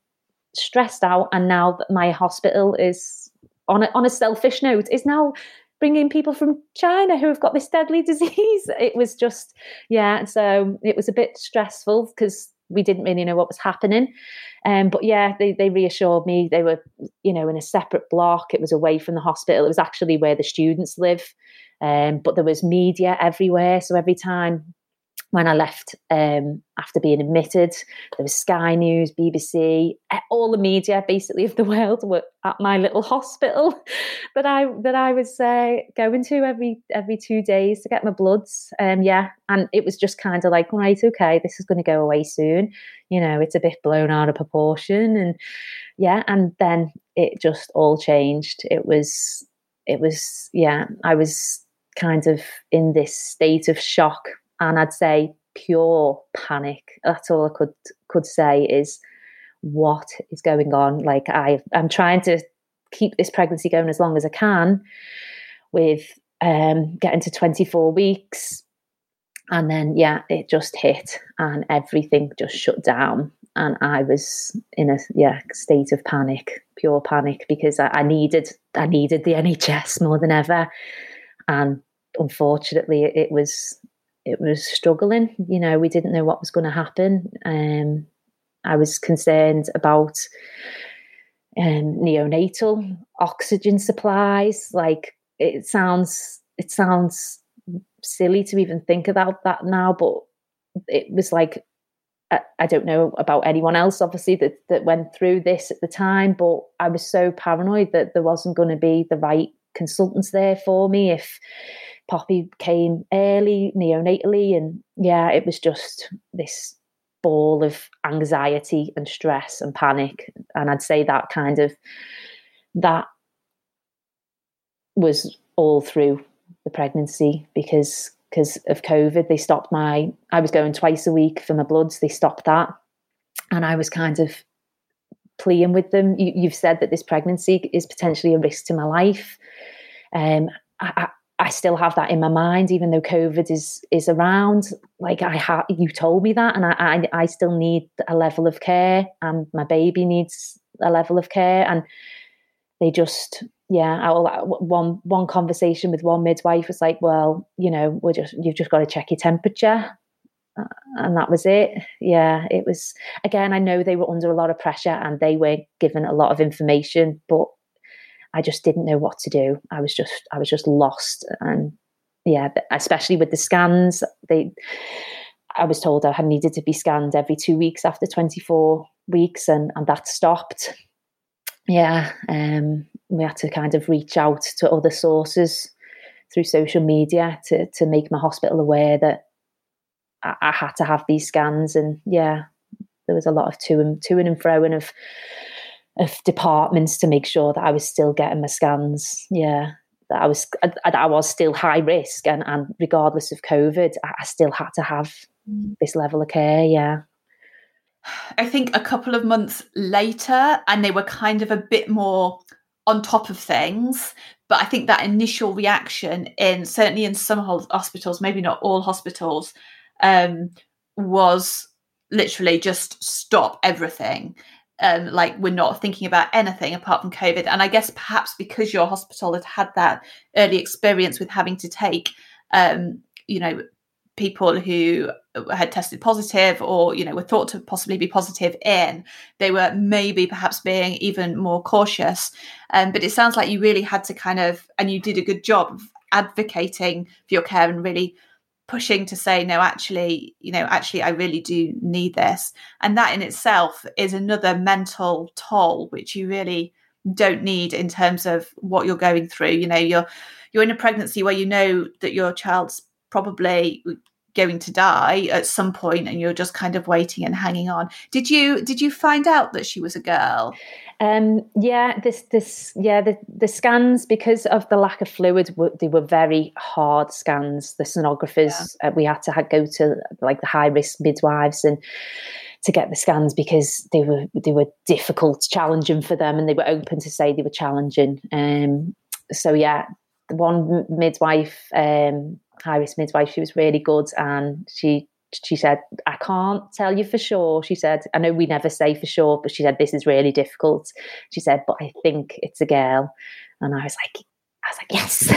Speaker 2: stressed out and now that my hospital is on a, on a selfish note is now bringing people from China who have got this deadly [LAUGHS] disease. It was just, yeah, so it was a bit stressful because we didn't really know what was happening. Um, but yeah, they, they reassured me they were, you know, in a separate block. It was away from the hospital. It was actually where the students live. Um, but there was media everywhere. So every time when I left um, after being admitted. There was Sky News, BBC, all the media basically of the world were at my little hospital [LAUGHS] that I that I was uh, going to every every two days to get my bloods. Um, yeah, and it was just kind of like, right, okay, this is going to go away soon. You know, it's a bit blown out of proportion, and yeah, and then it just all changed. It was, it was, yeah, I was kind of in this state of shock and I'd say pure panic. That's all I could could say is what is going on. Like I, I'm trying to keep this pregnancy going as long as I can, with um, getting to 24 weeks, and then yeah, it just hit, and everything just shut down, and I was in a yeah state of panic, pure panic, because I, I needed I needed the NHS more than ever, and unfortunately, it was it was struggling. You know, we didn't know what was going to happen. Um, I was concerned about um, neonatal oxygen supplies. Like it sounds, it sounds silly to even think about that now, but it was like I, I don't know about anyone else, obviously that that went through this at the time, but I was so paranoid that there wasn't going to be the right consultants there for me if Poppy came early, neonatally, and yeah, it was just this ball of anxiety and stress and panic. And I'd say that kind of that was all through the pregnancy because because of COVID. They stopped my I was going twice a week for my bloods. They stopped that. And I was kind of pleading with them. You, have said that this pregnancy is potentially a risk to my life. Um, I, I still have that in my mind, even though COVID is is around. Like I have, you told me that, and I, I, I still need a level of care, and my baby needs a level of care, and they just, yeah. I, one one conversation with one midwife was like, well, you know, we're just you've just got to check your temperature, uh, and that was it. Yeah, it was. Again, I know they were under a lot of pressure, and they were given a lot of information, but I just didn't know what to do. I was just I was just lost, and yeah, especially with the scans, they. I was told I had needed to be scanned every two weeks after 24 weeks, and and that stopped. Yeah, um, we had to kind of reach out to other sources through social media to to make my hospital aware that I, I had to have these scans, and yeah, there was a lot of to and to and fro and of of departments to make sure that I was still getting my scans. Yeah, that I was that I was still high risk, and and regardless of COVID, I still had to have mm. this level of care. Yeah.
Speaker 1: I think a couple of months later, and they were kind of a bit more on top of things. But I think that initial reaction in certainly in some hospitals, maybe not all hospitals, um, was literally just stop everything um, like we're not thinking about anything apart from COVID. And I guess perhaps because your hospital had had that early experience with having to take, um, you know, people who had tested positive or you know were thought to possibly be positive in they were maybe perhaps being even more cautious um, but it sounds like you really had to kind of and you did a good job of advocating for your care and really pushing to say no actually you know actually i really do need this. And that in itself is another mental toll which you really don't need in terms of what you're going through. You know you're you're in a pregnancy where you know that your child's probably going to die at some point and you're just kind of waiting and hanging on did you did you find out that she was a girl
Speaker 2: um, yeah, this this yeah the the scans because of the lack of fluid they were very hard scans. The sonographers yeah. uh, we had to have, go to like the high risk midwives and to get the scans because they were they were difficult, challenging for them, and they were open to say they were challenging. Um, so yeah, the one midwife, um, high risk midwife, she was really good, and she she said, I can't tell you for sure. She said, I know we never say for sure, but she said, this is really difficult. She said, but I think it's a girl. And I was like, I was like, yes.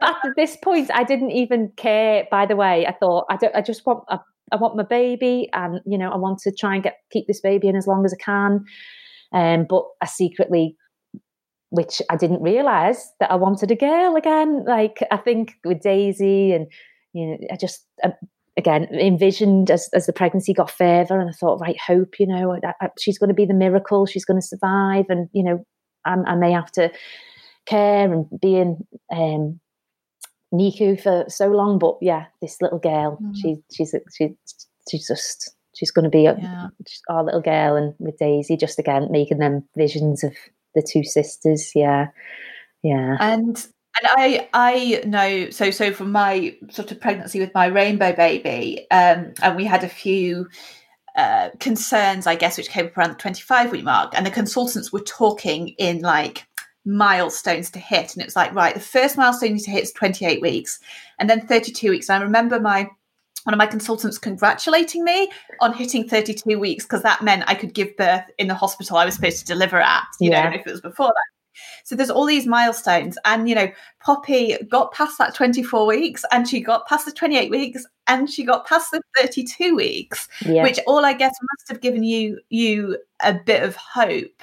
Speaker 2: [LAUGHS] At this point, I didn't even care. By the way, I thought I don't. I just want. I, I, want my baby, and you know, I want to try and get keep this baby in as long as I can. Um, but I secretly, which I didn't realize, that I wanted a girl again. Like I think with Daisy and you know, I just uh, again envisioned as as the pregnancy got further, and I thought, right, hope, you know, I, I, she's going to be the miracle, she's going to survive, and you know, I, I may have to care and be in um, NICU for so long, but yeah, this little girl, mm. she she's she she's just she's going to be yeah. our little girl, and with Daisy, just again making them visions of the two sisters, yeah, yeah,
Speaker 1: and and I I know so so from my sort of pregnancy with my rainbow baby, um, and we had a few uh, concerns, I guess, which came up around the 25 week mark, and the consultants were talking in like milestones to hit, and it was like right, the first milestone you need to hit is 28 weeks, and then 32 weeks. And I remember my one of my consultants congratulating me on hitting 32 weeks because that meant I could give birth in the hospital I was supposed to deliver at. You yeah. know, if it was before that, so there's all these milestones. And, you know, Poppy got past that 24 weeks and she got past the 28 weeks and she got past the 32 weeks, yeah. which all I guess must have given you you a bit of hope.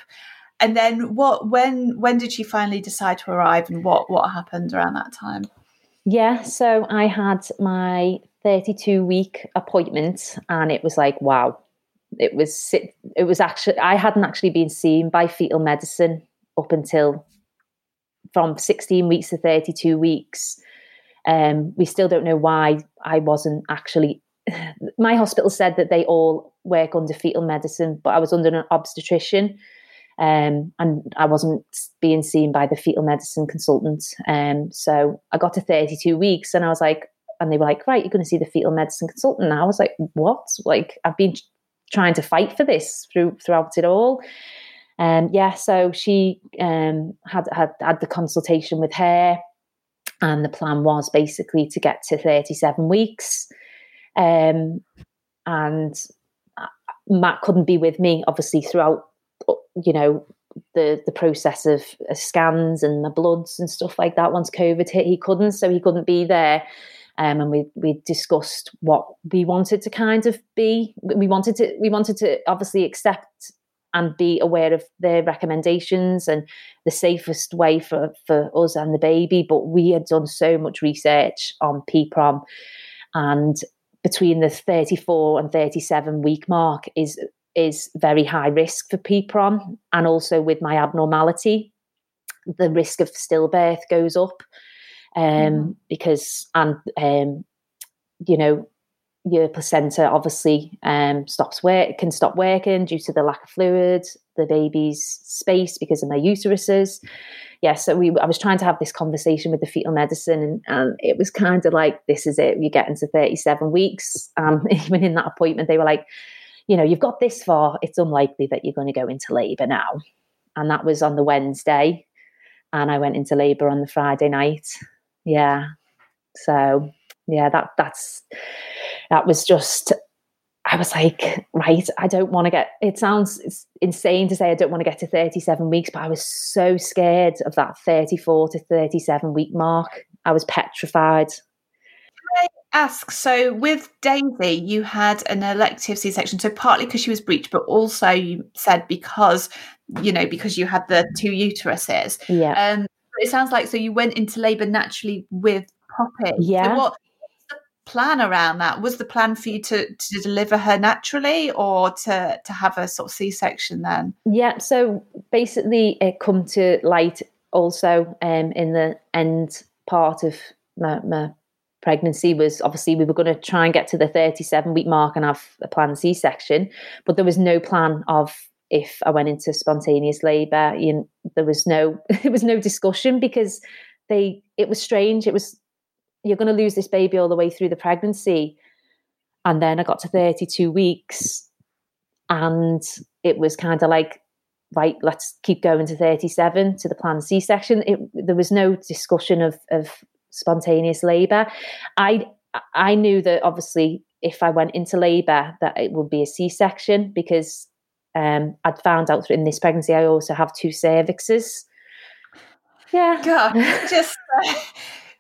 Speaker 1: And then what when when did she finally decide to arrive and what what happened around that time?
Speaker 2: Yeah, so I had my 32 week appointment and it was like wow. It was it was actually I hadn't actually been seen by fetal medicine up until from 16 weeks to 32 weeks. Um, we still don't know why I wasn't actually [SIGHS] my hospital said that they all work under fetal medicine, but I was under an obstetrician. Um, and I wasn't being seen by the fetal medicine consultant. Um, so I got to 32 weeks and I was like, and they were like, right, you're going to see the fetal medicine consultant. I was like, what? Like, I've been trying to fight for this through throughout it all. And um, yeah, so she um, had, had had the consultation with her, and the plan was basically to get to 37 weeks. Um, and uh, Matt couldn't be with me, obviously, throughout you know the the process of uh, scans and the bloods and stuff like that. Once COVID hit, he couldn't, so he couldn't be there. Um, and we we discussed what we wanted to kind of be. We wanted to we wanted to obviously accept and be aware of their recommendations and the safest way for for us and the baby. But we had done so much research on PPROM, and between the 34 and 37 week mark is is very high risk for PPROM. And also with my abnormality, the risk of stillbirth goes up um, mm because, and, um, you know, your placenta obviously um, stops work can stop working due to the lack of fluid, the baby's space because of my uteruses. Yeah, so we I was trying to have this conversation with the fetal medicine, and, and it was kind of like, this is it. You get into thirty seven weeks. Um, [LAUGHS] even in that appointment, they were like, you know, you've got this far, it's unlikely that you're going to go into labour now. And that was on the Wednesday. And I went into labour on the Friday night. Yeah. So yeah, that that's that was just I was like, right, I don't want to get it sounds it's insane to say I don't want to get to 37 weeks, but I was so scared of that 34 to 37 week mark. I was petrified i
Speaker 1: ask so with Daisy, you had an elective C section, so partly because she was breech, but also you said because you know because you had the two uteruses.
Speaker 2: Yeah. Um,
Speaker 1: it sounds like so you went into labour naturally with Poppy.
Speaker 2: Yeah.
Speaker 1: So what the plan around that? Was the plan for you to to deliver her naturally or to to have a sort of C section then?
Speaker 2: Yeah. So basically, it come to light also um, in the end part of my, my pregnancy was obviously we were going to try and get to the 37 week mark and have a planned C section, but there was no plan of if I went into spontaneous labour. You know, there was no [LAUGHS] there was no discussion because they it was strange. It was you're going to lose this baby all the way through the pregnancy, and then I got to 32 weeks, and it was kind of like right, let's keep going to 37 to the planned C section. There was no discussion of of spontaneous labour. I I knew that obviously if I went into labour that it would be a C section because um, I'd found out in this pregnancy I also have two cervixes.
Speaker 1: Yeah, God, [LAUGHS] just uh,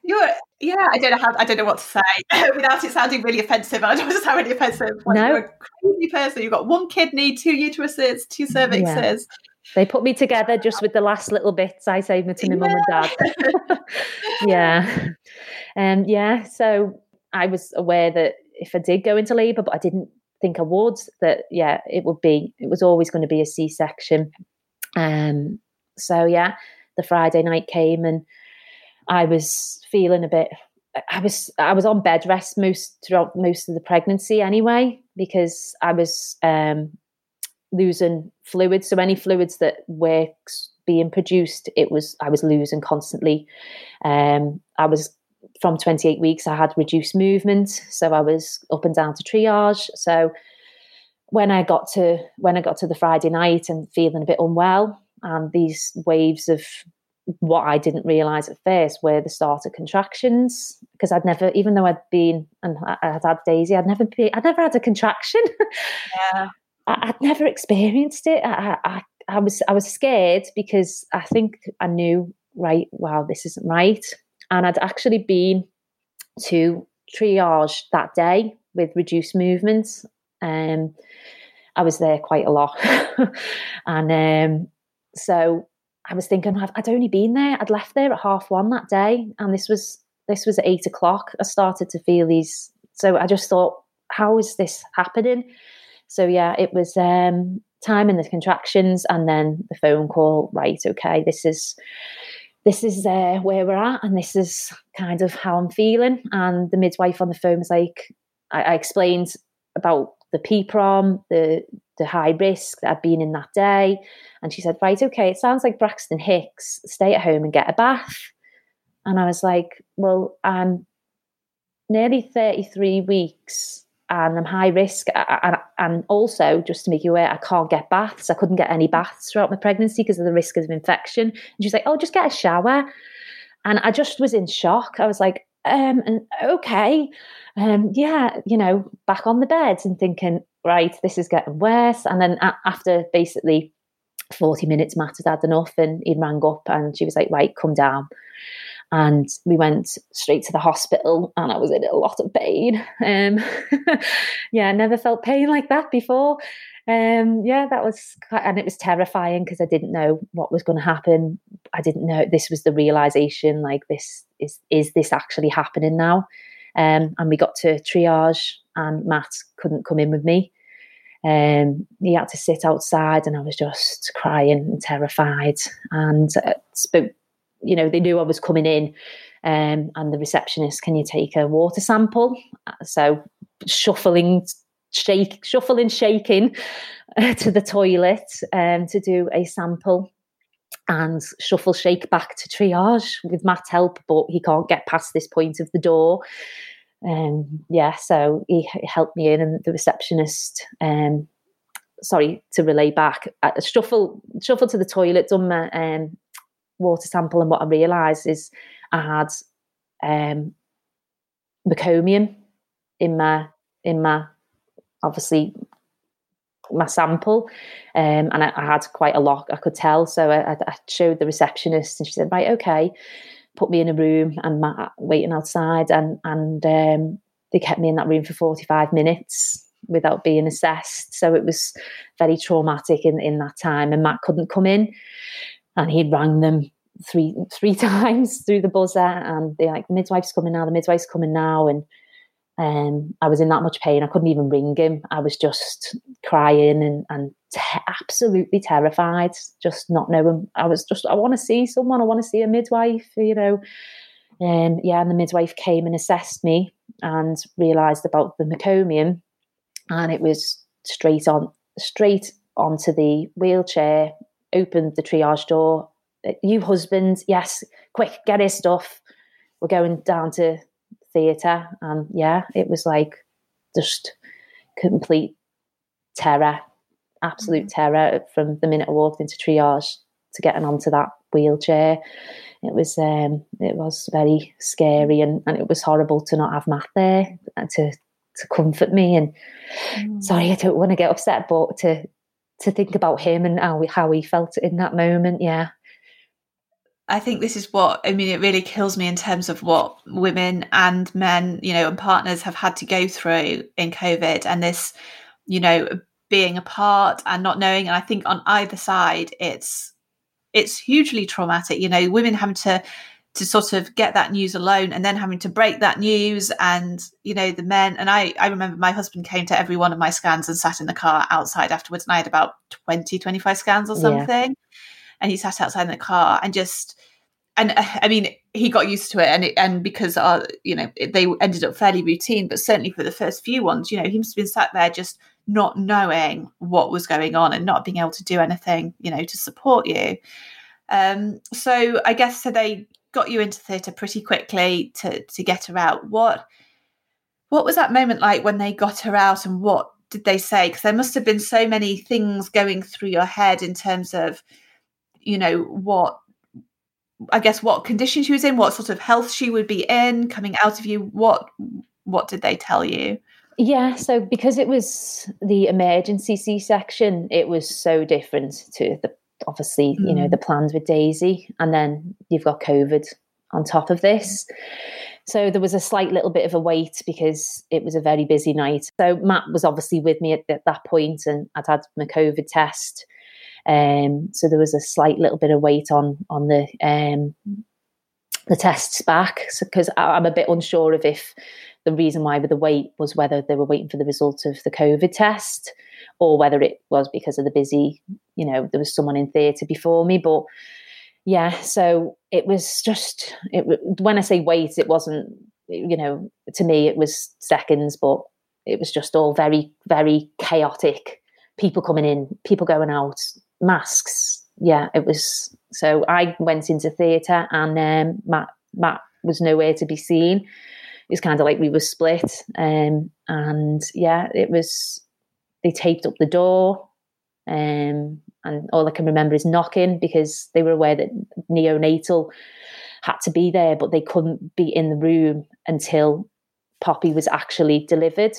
Speaker 1: you're yeah. I don't know how I don't know what to say [LAUGHS] without it sounding really offensive. I don't want to sound really offensive.
Speaker 2: Like no.
Speaker 1: You're a crazy person. You've got one kidney, two uteruses, two cervixes. Yeah.
Speaker 2: They put me together just with the last little bits I saved to my yeah. mum and dad. [LAUGHS] yeah. And um, yeah, so I was aware that if I did go into labour, but I didn't think would, that yeah, it would be it was always going to be a C section. Um so yeah, the Friday night came and I was feeling a bit I was I was on bed rest most throughout most of the pregnancy anyway because I was um losing fluids. So any fluids that were being produced, it was I was losing constantly. Um, I was from 28 weeks. I had reduced movement, so I was up and down to triage. So when I got to when I got to the Friday night and feeling a bit unwell, and these waves of what I didn't realize at first were the start of contractions because I'd never, even though I'd been and I had had Daisy, I'd never been, I'd never had a contraction. [LAUGHS]
Speaker 1: Yeah.
Speaker 2: I, would never experienced it. I, I, I was I was scared because I think I knew right. Wow, this isn't right. And I'd actually been to triage that day with reduced movements. Um, I was there quite a lot, [LAUGHS] and um, so I was thinking I'd only been there. I'd left there at half one that day, and this was this was at eight o'clock. I started to feel these. So I just thought, how is this happening? So yeah, it was um, time in the contractions and then the phone call. Right, okay, this is this is uh, where we're at, and this is kind of how I'm feeling. And the midwife on the phone was like, I, I explained about the PPROM, the the high risk that I'd been in that day. And she said, Right, okay, it sounds like Braxton Hicks, stay at home and get a bath. And I was like, Well, I'm nearly 33 weeks and I'm high risk. And, and also, just to make you aware, I can't get baths. I couldn't get any baths throughout my pregnancy because of the risk of infection. And she's like, Oh, just get a shower. And I just was in shock. I was like, um, and okay, um, yeah, you know, back on the bed and thinking, right, this is getting worse. And then after basically 40 minutes, Matt had had enough and he rang up and she was like, right, come down. And we went straight to the hospital and I was in a lot of pain. [LAUGHS] Um, [LAUGHS] yeah, I never felt pain like that before. Um, yeah, that was, and it was terrifying because I didn't know what was going to happen. I didn't know this was the realization like this is, is this actually happening now? Um, and we got to triage and Matt couldn't come in with me. Um, he had to sit outside, and I was just crying and terrified. And uh, spoke, you know, they knew I was coming in, um, and the receptionist, can you take a water sample? So shuffling, shake, shuffling, shaking uh, [LAUGHS] to the toilet um, to do a sample. And shuffle shake back to triage with Matt's help, but he can't get past this point of the door um, yeah, so he, he, helped me in, and the receptionist, um, sorry, to relay back, uh, shuffle shuffle to the toilet, done my um, water sample, and what I realised is I had um, meconium in my in my obviously my sample, um, and I, I, had quite a lot. I could tell, so I, I showed the receptionist, and she said, "Right, okay." put me in a room and Matt waiting outside, and and um, they kept me in that room for forty five minutes without being assessed. So it was very traumatic in in that time. And Matt couldn't come in, and he'd rang them three three [LAUGHS] times through the buzzer, and they're like, "The midwife's coming now. The midwife's coming now," and um, I was in that much pain. I couldn't even ring him. I was just crying and, and te- absolutely terrified, just not knowing. I was just, I want to see someone. I want to see a midwife, you know. Um, yeah, and the midwife came and assessed me and realised about the meconium, and it was straight on, straight onto the wheelchair. Opened the triage door. You husband, yes, quick, get his stuff. We're going down to theatre. And yeah, it was like just complete terror, absolute mm-hmm. terror from the minute I walked into triage to getting onto that wheelchair. It was um, it was very scary and, and it was horrible to not have Matt there to to comfort me. And mm. sorry, I don't want to get upset, but to to think about him and how how he felt in that moment, yeah,
Speaker 1: I think this is what I mean. It really kills me in terms of what women and men, you know, and partners have had to go through in COVID, and this, you know, being apart and not knowing. And I think on either side, it's it's hugely traumatic. You know, women having to to sort of get that news alone, and then having to break that news, and you know, the men. And I I remember my husband came to every one of my scans and sat in the car outside afterwards, and I had about 20, 25 scans or something. Yeah and he sat outside in the car and just and uh, I mean he got used to it and it, and because our you know they ended up fairly routine but certainly for the first few ones you know he must have been sat there just not knowing what was going on and not being able to do anything you know to support you um so I guess so they got you into theatre pretty quickly to to get her out what what was that moment like when they got her out and what did they say because there must have been so many things going through your head in terms of you know what I guess what condition she was in, what sort of health she would be in coming out of you. What what did they tell you?
Speaker 2: Yeah, so because it was the emergency C section, it was so different to the obviously mm. you know mm. the plans with Daisy, and then you've got COVID on top of this. So there was a slight little bit of a wait because it was a very busy night. So Matt was obviously with me at, at that point, and I'd had my COVID test. Um, so there was a slight little bit of weight on on the um, the tests back because so, I'm a bit unsure of if the reason why with the wait was whether they were waiting for the result of the COVID test or whether it was because of the busy, you know, there was someone in theatre before me. But yeah, so it was just it. When I say wait, it wasn't, you know, to me it was seconds, but it was just all very, very chaotic. People coming in, people going out, masks. Yeah, it was. So I went into theatre, and um, Matt Matt was nowhere to be seen. It was kind of like we were split, um, and yeah, it was. They taped up the door, um, and all I can remember is knocking because they were aware that neonatal had to be there, but they couldn't be in the room until Poppy was actually delivered.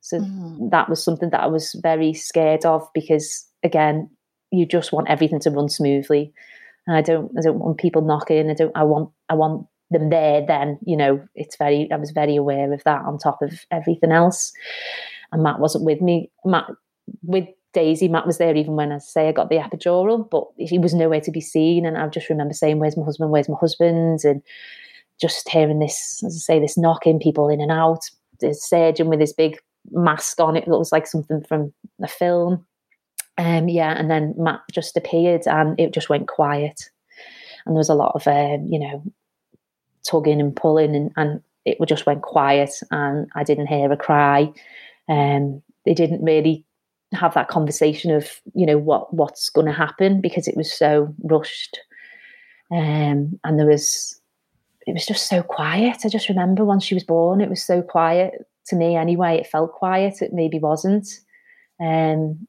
Speaker 2: So mm. that was something that I was very scared of because again, you just want everything to run smoothly. And I don't I don't want people knocking. I don't I want I want them there then, you know, it's very I was very aware of that on top of everything else. And Matt wasn't with me. Matt with Daisy, Matt was there even when I say I got the epidural, but he was nowhere to be seen. And I just remember saying, Where's my husband? Where's my husband? And just hearing this, as I say, this knocking, people in and out, the surgeon with his big mask on. It looks like something from a film. Um, yeah, and then Matt just appeared and it just went quiet. And there was a lot of, uh, you know, tugging and pulling, and, and it just went quiet. And I didn't hear a cry. Um, they didn't really have that conversation of, you know, what what's going to happen because it was so rushed. Um, and there was, it was just so quiet. I just remember once she was born, it was so quiet to me anyway. It felt quiet. It maybe wasn't. Um,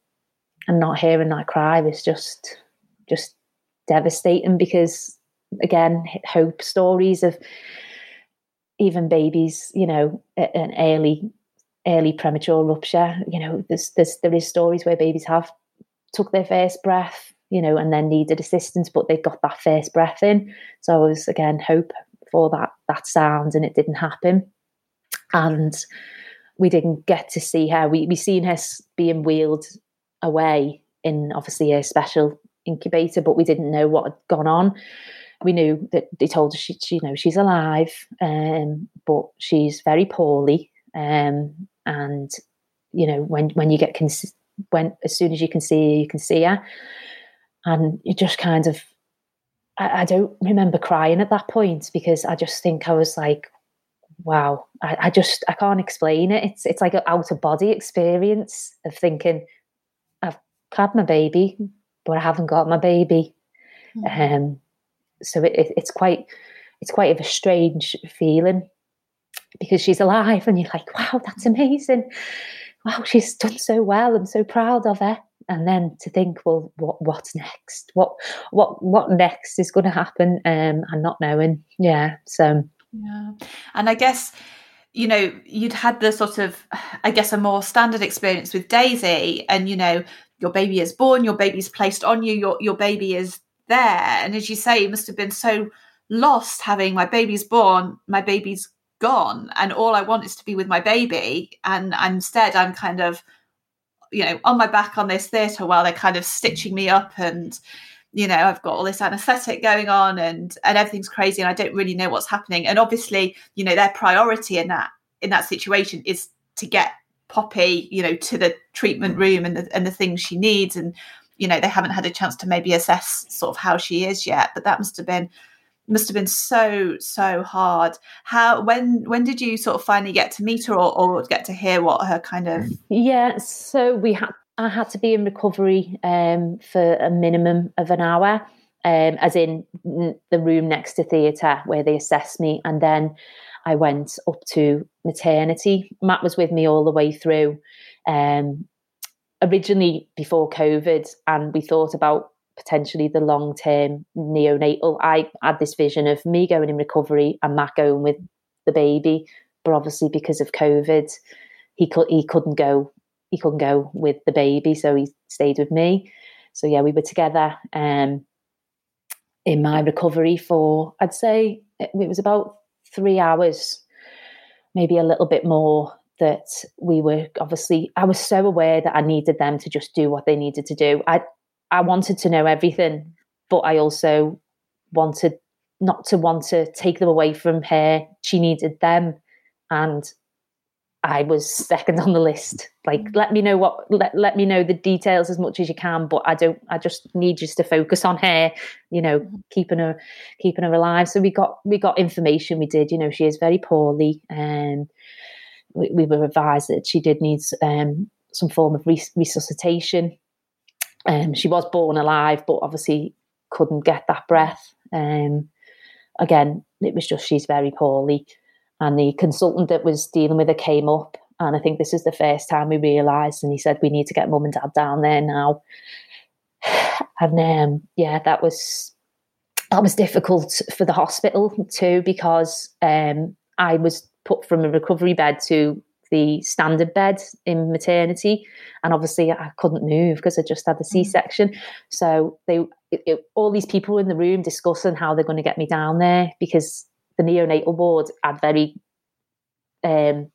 Speaker 2: and not hearing that cry was just just devastating because again hope stories of even babies you know an early early premature rupture you know there's, there's there is stories where babies have took their first breath you know and then needed assistance but they got that first breath in. So i was again hope for that that sound and it didn't happen. And we didn't get to see her. We we seen her being wheeled away in obviously a special incubator, but we didn't know what had gone on. We knew that they told us she, she you know, she's alive, um, but she's very poorly. Um, and you know, when when you get cons- when as soon as you can see her, you can see her, and you just kind of. I, I don't remember crying at that point because I just think I was like, wow, I, I just I can't explain it. It's it's like an out of body experience of thinking, I've had my baby, but I haven't got my baby. Mm. Um, so it, it, it's quite it's quite of a strange feeling because she's alive, and you're like, wow, that's amazing. Wow, she's done so well. I'm so proud of her. And then to think, well, what what's next? What what what next is going to happen? Um, and not knowing. Yeah. So
Speaker 1: yeah, and I guess you know you'd had the sort of i guess a more standard experience with daisy and you know your baby is born, your baby's placed on you, your your baby is there. And as you say, it must have been so lost having my baby's born, my baby's gone, and all I want is to be with my baby. And, instead, I'm kind of, you know, on my back on this theatre while they're kind of stitching me up and you know i've got all this anesthetic going on and and everything's crazy and i don't really know what's happening and obviously you know their priority in that in that situation is to get Poppy, you know, to the treatment room and the and the things she needs, and you know, they haven't had a chance to maybe assess sort of how she is yet. But that must have been must have been so so hard. How when when did you sort of finally get to meet her or, or get to hear what her kind of?
Speaker 2: Yeah, so we had I had to be in recovery um, for a minimum of an hour, um, as in the room next to theatre where they assessed me, and then I went up to maternity. Matt was with me all the way through. Um, originally before COVID, and we thought about potentially the long term neonatal. I had this vision of me going in recovery and Matt going with the baby, but obviously because of COVID, he could he couldn't go he couldn't go with the baby, so he stayed with me. So yeah, we were together um, in my recovery for I'd say it was about three hours, maybe a little bit more, that we were obviously, I was so aware that I needed them to just do what they needed to do. I, I wanted to know everything, but I also wanted not to want to take them away from her. She needed them. And I was second on the list. Like, mm. let me know what, let, let me know the details as much as you can, but I don't, I just need you to focus on her, you know, mm-hmm. keeping her, keeping her alive. So we got, we got information. We did, you know, she is very poorly. And, we, we, were advised that she did need um, some form of res- resuscitation. Um, she was born alive, but obviously couldn't get that breath. Um, again, it was just she's very poorly. And the consultant that was dealing with her came up, and I think this is the first time we realised, and he said, We need to get mum and dad down there now. [SIGHS] And um, yeah, that was that was difficult for the hospital too because um, I was put from a recovery bed to the standard bed in maternity, and obviously I couldn't move because I just had the mm. C-section. So they, it, it, all these people in the room discussing how they're going to get me down there because the neonatal ward had very um,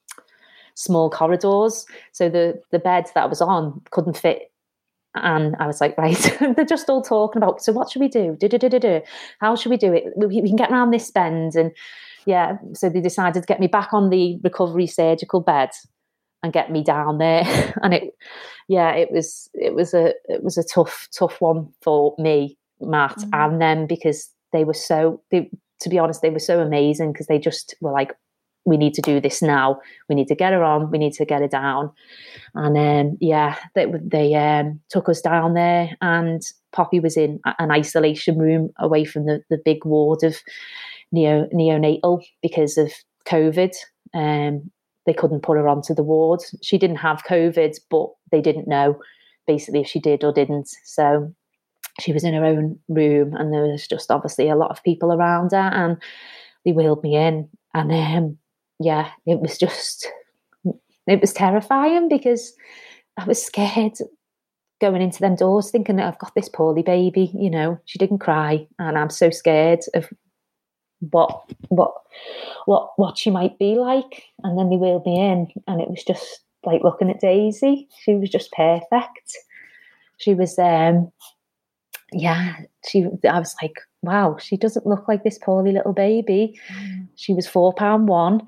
Speaker 2: small corridors, so the the bed that I was on couldn't fit and I was like, [LAUGHS] right, [LAUGHS] they're just all talking about, so what should we do? Do, do, do, do, do. How should we do it? We, we, can get around this bend. And yeah, so they decided to get me back on the recovery surgical bed and get me down there. [LAUGHS] and it, yeah, it was, it was a, it was a tough, tough one for me, Matt, mm-hmm. and them because they were so, they, to be honest, they were so amazing because they just were like, we need to do this now. We need to get her on. We need to get her down. And um, yeah, they, they um, took us down there, and Poppy was in an isolation room away from the, the big ward of neo, neonatal because of COVID. Um, they couldn't put her onto the ward. She didn't have COVID, but they didn't know basically if she did or didn't. So she was in her own room, and there was just obviously a lot of people around her, and they wheeled me in. And um, yeah, it was just, it was terrifying because I was scared going into them doors thinking that I've got this poorly baby, you know, she didn't cry and I'm so scared of what what what what she might be like. And then they wheeled me in and it was just like looking at Daisy. She was just perfect. She was um yeah, she I was like, wow, she doesn't look like this poorly little baby. Mm. She was four pound one.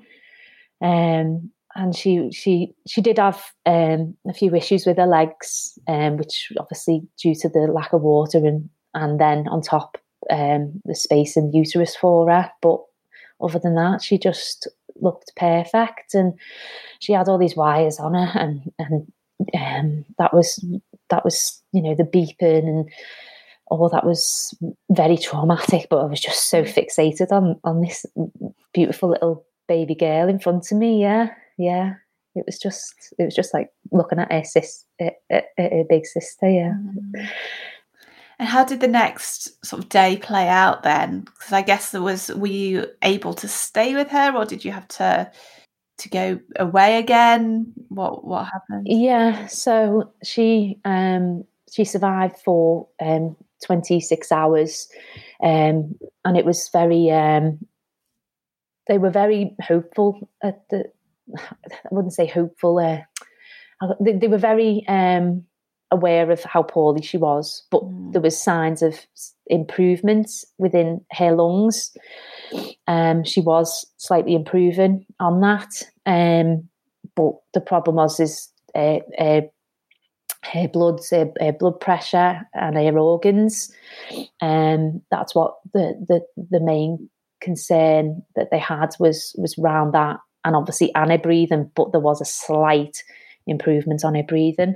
Speaker 2: Um, and she she she did have um, a few issues with her legs, um, which obviously due to the lack of water and and then on top um, the space in the uterus for her. But other than that, she just looked perfect, and she had all these wires on her, and and um, that was that was you know the beeping and all that was very traumatic. But I was just so fixated on on this beautiful little baby girl in front of me. Yeah, yeah. It was just, it was just like looking at her sis, her, her, her big sister. Yeah.
Speaker 1: Mm. And how did the next sort of day play out then? Because I guess there was, were you able to stay with her, or did you have to to go away again? What what happened?
Speaker 2: Yeah, so she um she survived for um 26 hours um and it was very um they were very hopeful at the I wouldn't say hopeful uh, they, they, were very um, aware of how poorly she was but mm. there was signs of improvements within her lungs um, she was slightly improving on that um, but the problem was is uh, uh, her blood, her, her, blood pressure, and her organs. Um, that's what the, the the main concern that they had was was around that, and obviously Anna breathing, but there was a slight improvement on her breathing.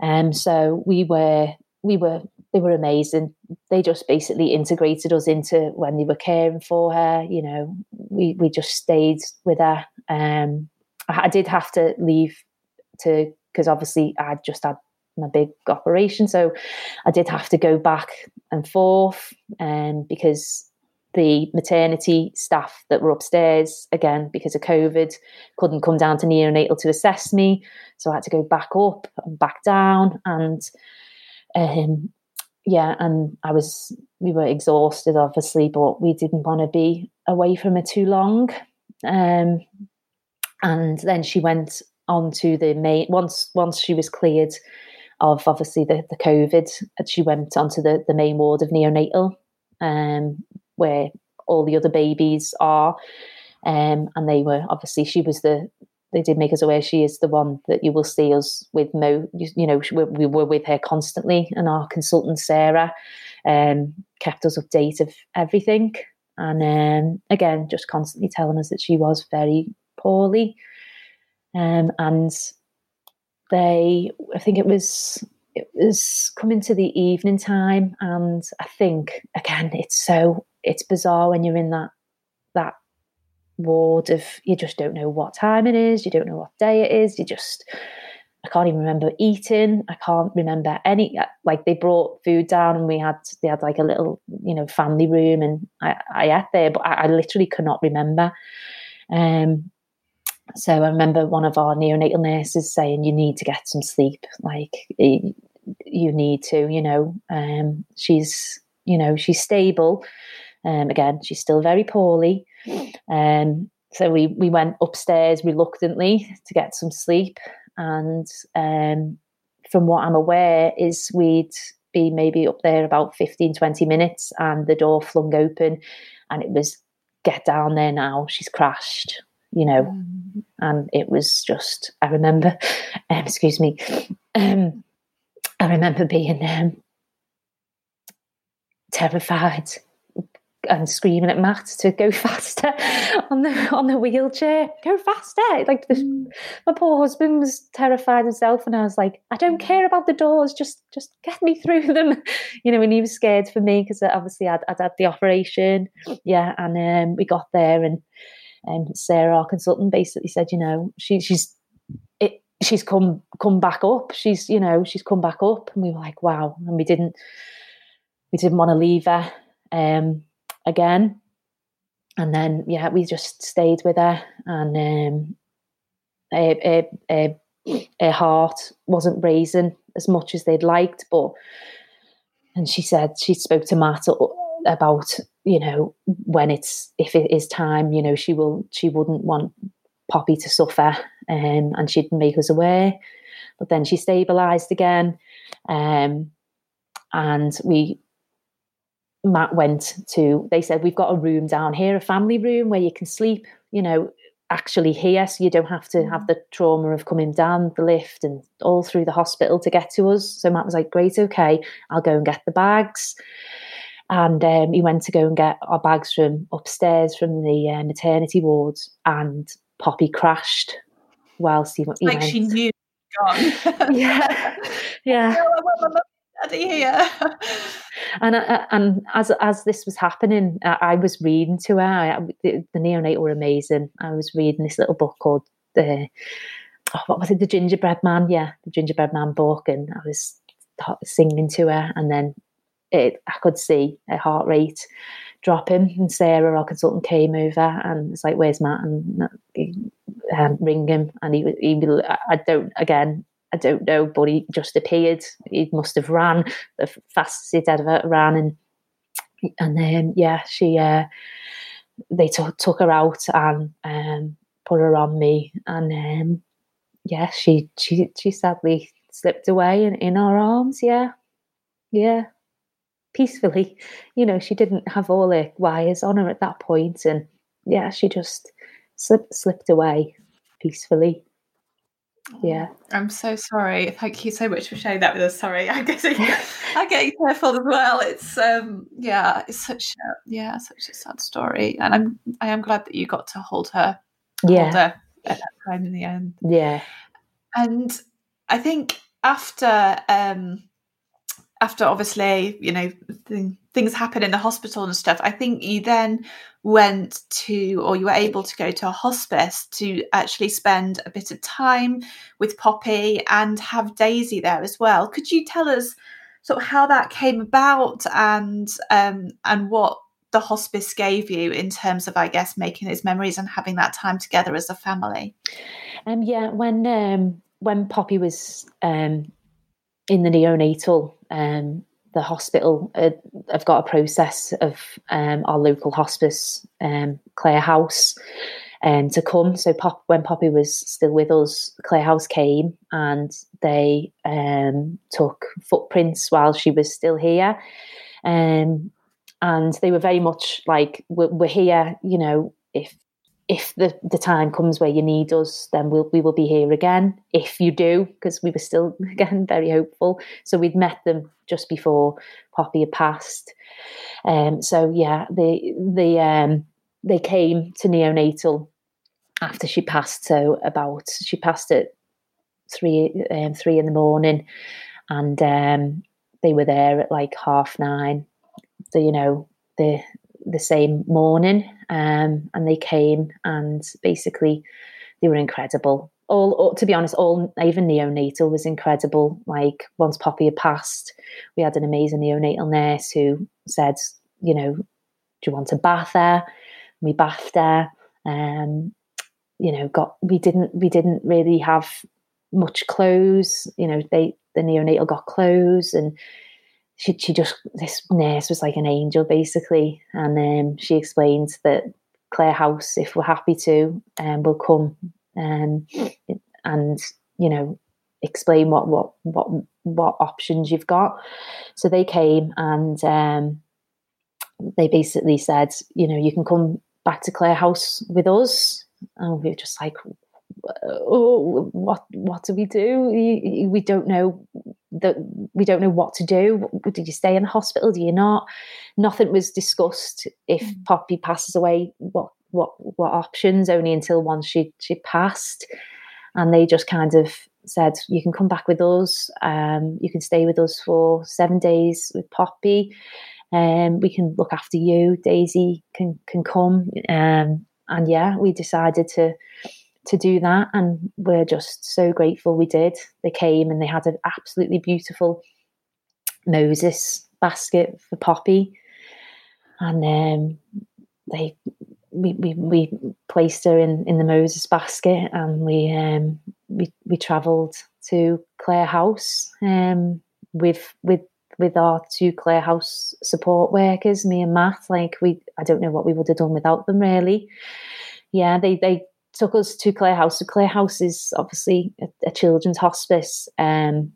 Speaker 2: Um, so we were we were they were amazing. They just basically integrated us into when they were caring for her. You know, we we just stayed with her. Um, I, did have to leave to because obviously I'd just had my big operation, so I did have to go back and forth, um, because the maternity staff that were upstairs again because of COVID couldn't come down to neonatal to assess me, so I had to go back up and back down, and um, yeah, and I was we were exhausted obviously, but we didn't want to be away from her too long, um, and then she went on to the main once once she was cleared of obviously the, the COVID, she went onto the, the main ward of neonatal, um, where all the other babies are. Um, and they were obviously she was the they did make us aware she is the one that you will see us with Mo. You, know, we, we, were with her constantly, and our consultant Sarah um, kept us updated of everything. And um, again, just constantly telling us that she was very poorly. um, and they, I think it was it was coming to the evening time, and I think again, it's so it's bizarre when you're in that that ward of you just don't know what time it is, you don't know what day it is, you just I can't even remember eating. I can't remember any like they brought food down and we had they had like a little you know family room and I, I ate there, but I, I literally could not remember. Um, so I remember one of our neonatal nurses saying, "You need to get some sleep. Like need to, you know." Um, she's, you know, she's stable. Um, again, she's still very poorly. Um, so we we went upstairs reluctantly to get some sleep, and um, from what I'm aware, is we'd be maybe up there about 15, 20 minutes, and the door flung open, and it was get down there now. She's crashed you know, mm. and it was just, I remember, [LAUGHS] um, excuse me, um, I remember being um, terrified and screaming at Matt to go [LAUGHS] faster on the on the wheelchair. Go faster! Like this, mm. my poor husband was terrified himself, and I was like, I don't care about the doors. Just just get me through [LAUGHS] them. You know, and he was scared for me because obviously I'd, I'd, had the operation. Yeah, and um, we got there, and and Sarah, our consultant, basically said, you know, she, she's she's come come back up. She's you know she's come back up, and we were like, wow. And we didn't we didn't want to leave her um, again. And then yeah, we just stayed with her, and um, her, her, her, her heart wasn't raising as much as they'd liked, but and she said she spoke to Matt about you know when it's if it is time you know she will she wouldn't want poppy to suffer um, and she'd make us aware but then she stabilized again um, and we matt went to they said we've got a room down here a family room where you can sleep you know actually here so you don't have to have the trauma of coming down the lift and all through the hospital to get to us. So matt was like great okay i'll go and get the bags. And um, he went to go and get our bags from upstairs from the uh, maternity ward, and Poppy crashed whilst he, he
Speaker 1: like
Speaker 2: went.
Speaker 1: she knew [LAUGHS] gone.
Speaker 2: yeah, [LAUGHS] yeah.
Speaker 1: Daddy here. [LAUGHS]
Speaker 2: and uh, and as as this was happening, I, I was reading to her. I, the, the neonate were amazing. I was reading this little book called the oh, what was it, the Gingerbread Man? Yeah, the Gingerbread Man book, and I was singing to her, and then it, I could see a heart rate dropping. And Sarah, our consultant, came over and it's like, "Where's Matt?" And um, ring him, and he he. I don't again. I don't know, but he just appeared. He must have ran the fastest he'd ever ran, and and then yeah, she uh, they t- took her out and um, put her on me, and um, yeah, she she she sadly slipped away in, in our arms. Yeah, yeah peacefully. You know, she didn't have all the wires on her at that point, and yeah, she just slipped slipped away peacefully. Yeah,
Speaker 1: I'm so sorry. Thank you so much for sharing that with us. Sorry, [LAUGHS] I'm getting I'm [LAUGHS] getting tearful as well. It's um yeah, it's such a yeah, such a sad story, and I'm I am glad that you got to hold her.
Speaker 2: Yeah, hold her
Speaker 1: at that time in the end.
Speaker 2: Yeah,
Speaker 1: and I think after um after obviously you know th- things happen in the hospital and stuff i think you then went to or you were able to go to a hospice to actually spend a bit of time with poppy and have daisy there as well. Could you tell us sort of how that came about and um, and what the hospice gave you in terms of i guess making those memories and having that time together as a family?
Speaker 2: Um yeah when um when poppy was um in the neonatal, um, the hospital uh, have got a process of um, our local hospice, um, Claire House, um, to come. So Pop, when Poppy was still with us, Claire House came and they um, took footprints while she was still here. Um, and they were very much like, we're, we're here, you know, if if the, the time comes where you need us, then we'll, we will be here again. If you do, because we were still, [LAUGHS] again, very hopeful. So we'd met them just before Poppy had passed. Um, so yeah, they, they, um, they came to neonatal after she passed. So about she passed at three um, three in the morning, and um, they were there at like half nine. So you know the the same morning, um, and they came and basically they were incredible. All, all, to be honest, all even neonatal was incredible. Like once Poppy had passed, we had an amazing neonatal nurse who said, you know, do you want a bath there? We bathed there. Um, you know, got we didn't we didn't really have much clothes. You know, they the neonatal got clothes and she she just this nurse was like an angel basically, and um, she explained that Claire House, if we're happy to, um, will come um, and you know explain what what what what options you've got. So they came and um, they basically said, you know, you can come back to Claire House with us, and we were just like, oh, what what do we do? We don't know that we don't know what to do. Did you stay in the hospital? Do you not? Nothing was discussed. If mm. Poppy passes away, what what what options? Only until once she she passed, and they just kind of said, "You can come back with us. Um, you can stay with us for seven days with Poppy." Um, we can look after you. Daisy can can come, um, and yeah, we decided to to do that. And we're just so grateful we did. They came and they had an absolutely beautiful Moses basket for Poppy. And um, they we, we, we placed her in, in the Moses basket and we um, we we travelled to Claire House um, with with with our two Claire House support workers, me and Matt. Like we I don't know what we would have done without them really. Yeah, they they took us to Claire House. So Claire House is obviously a, a children's hospice, um,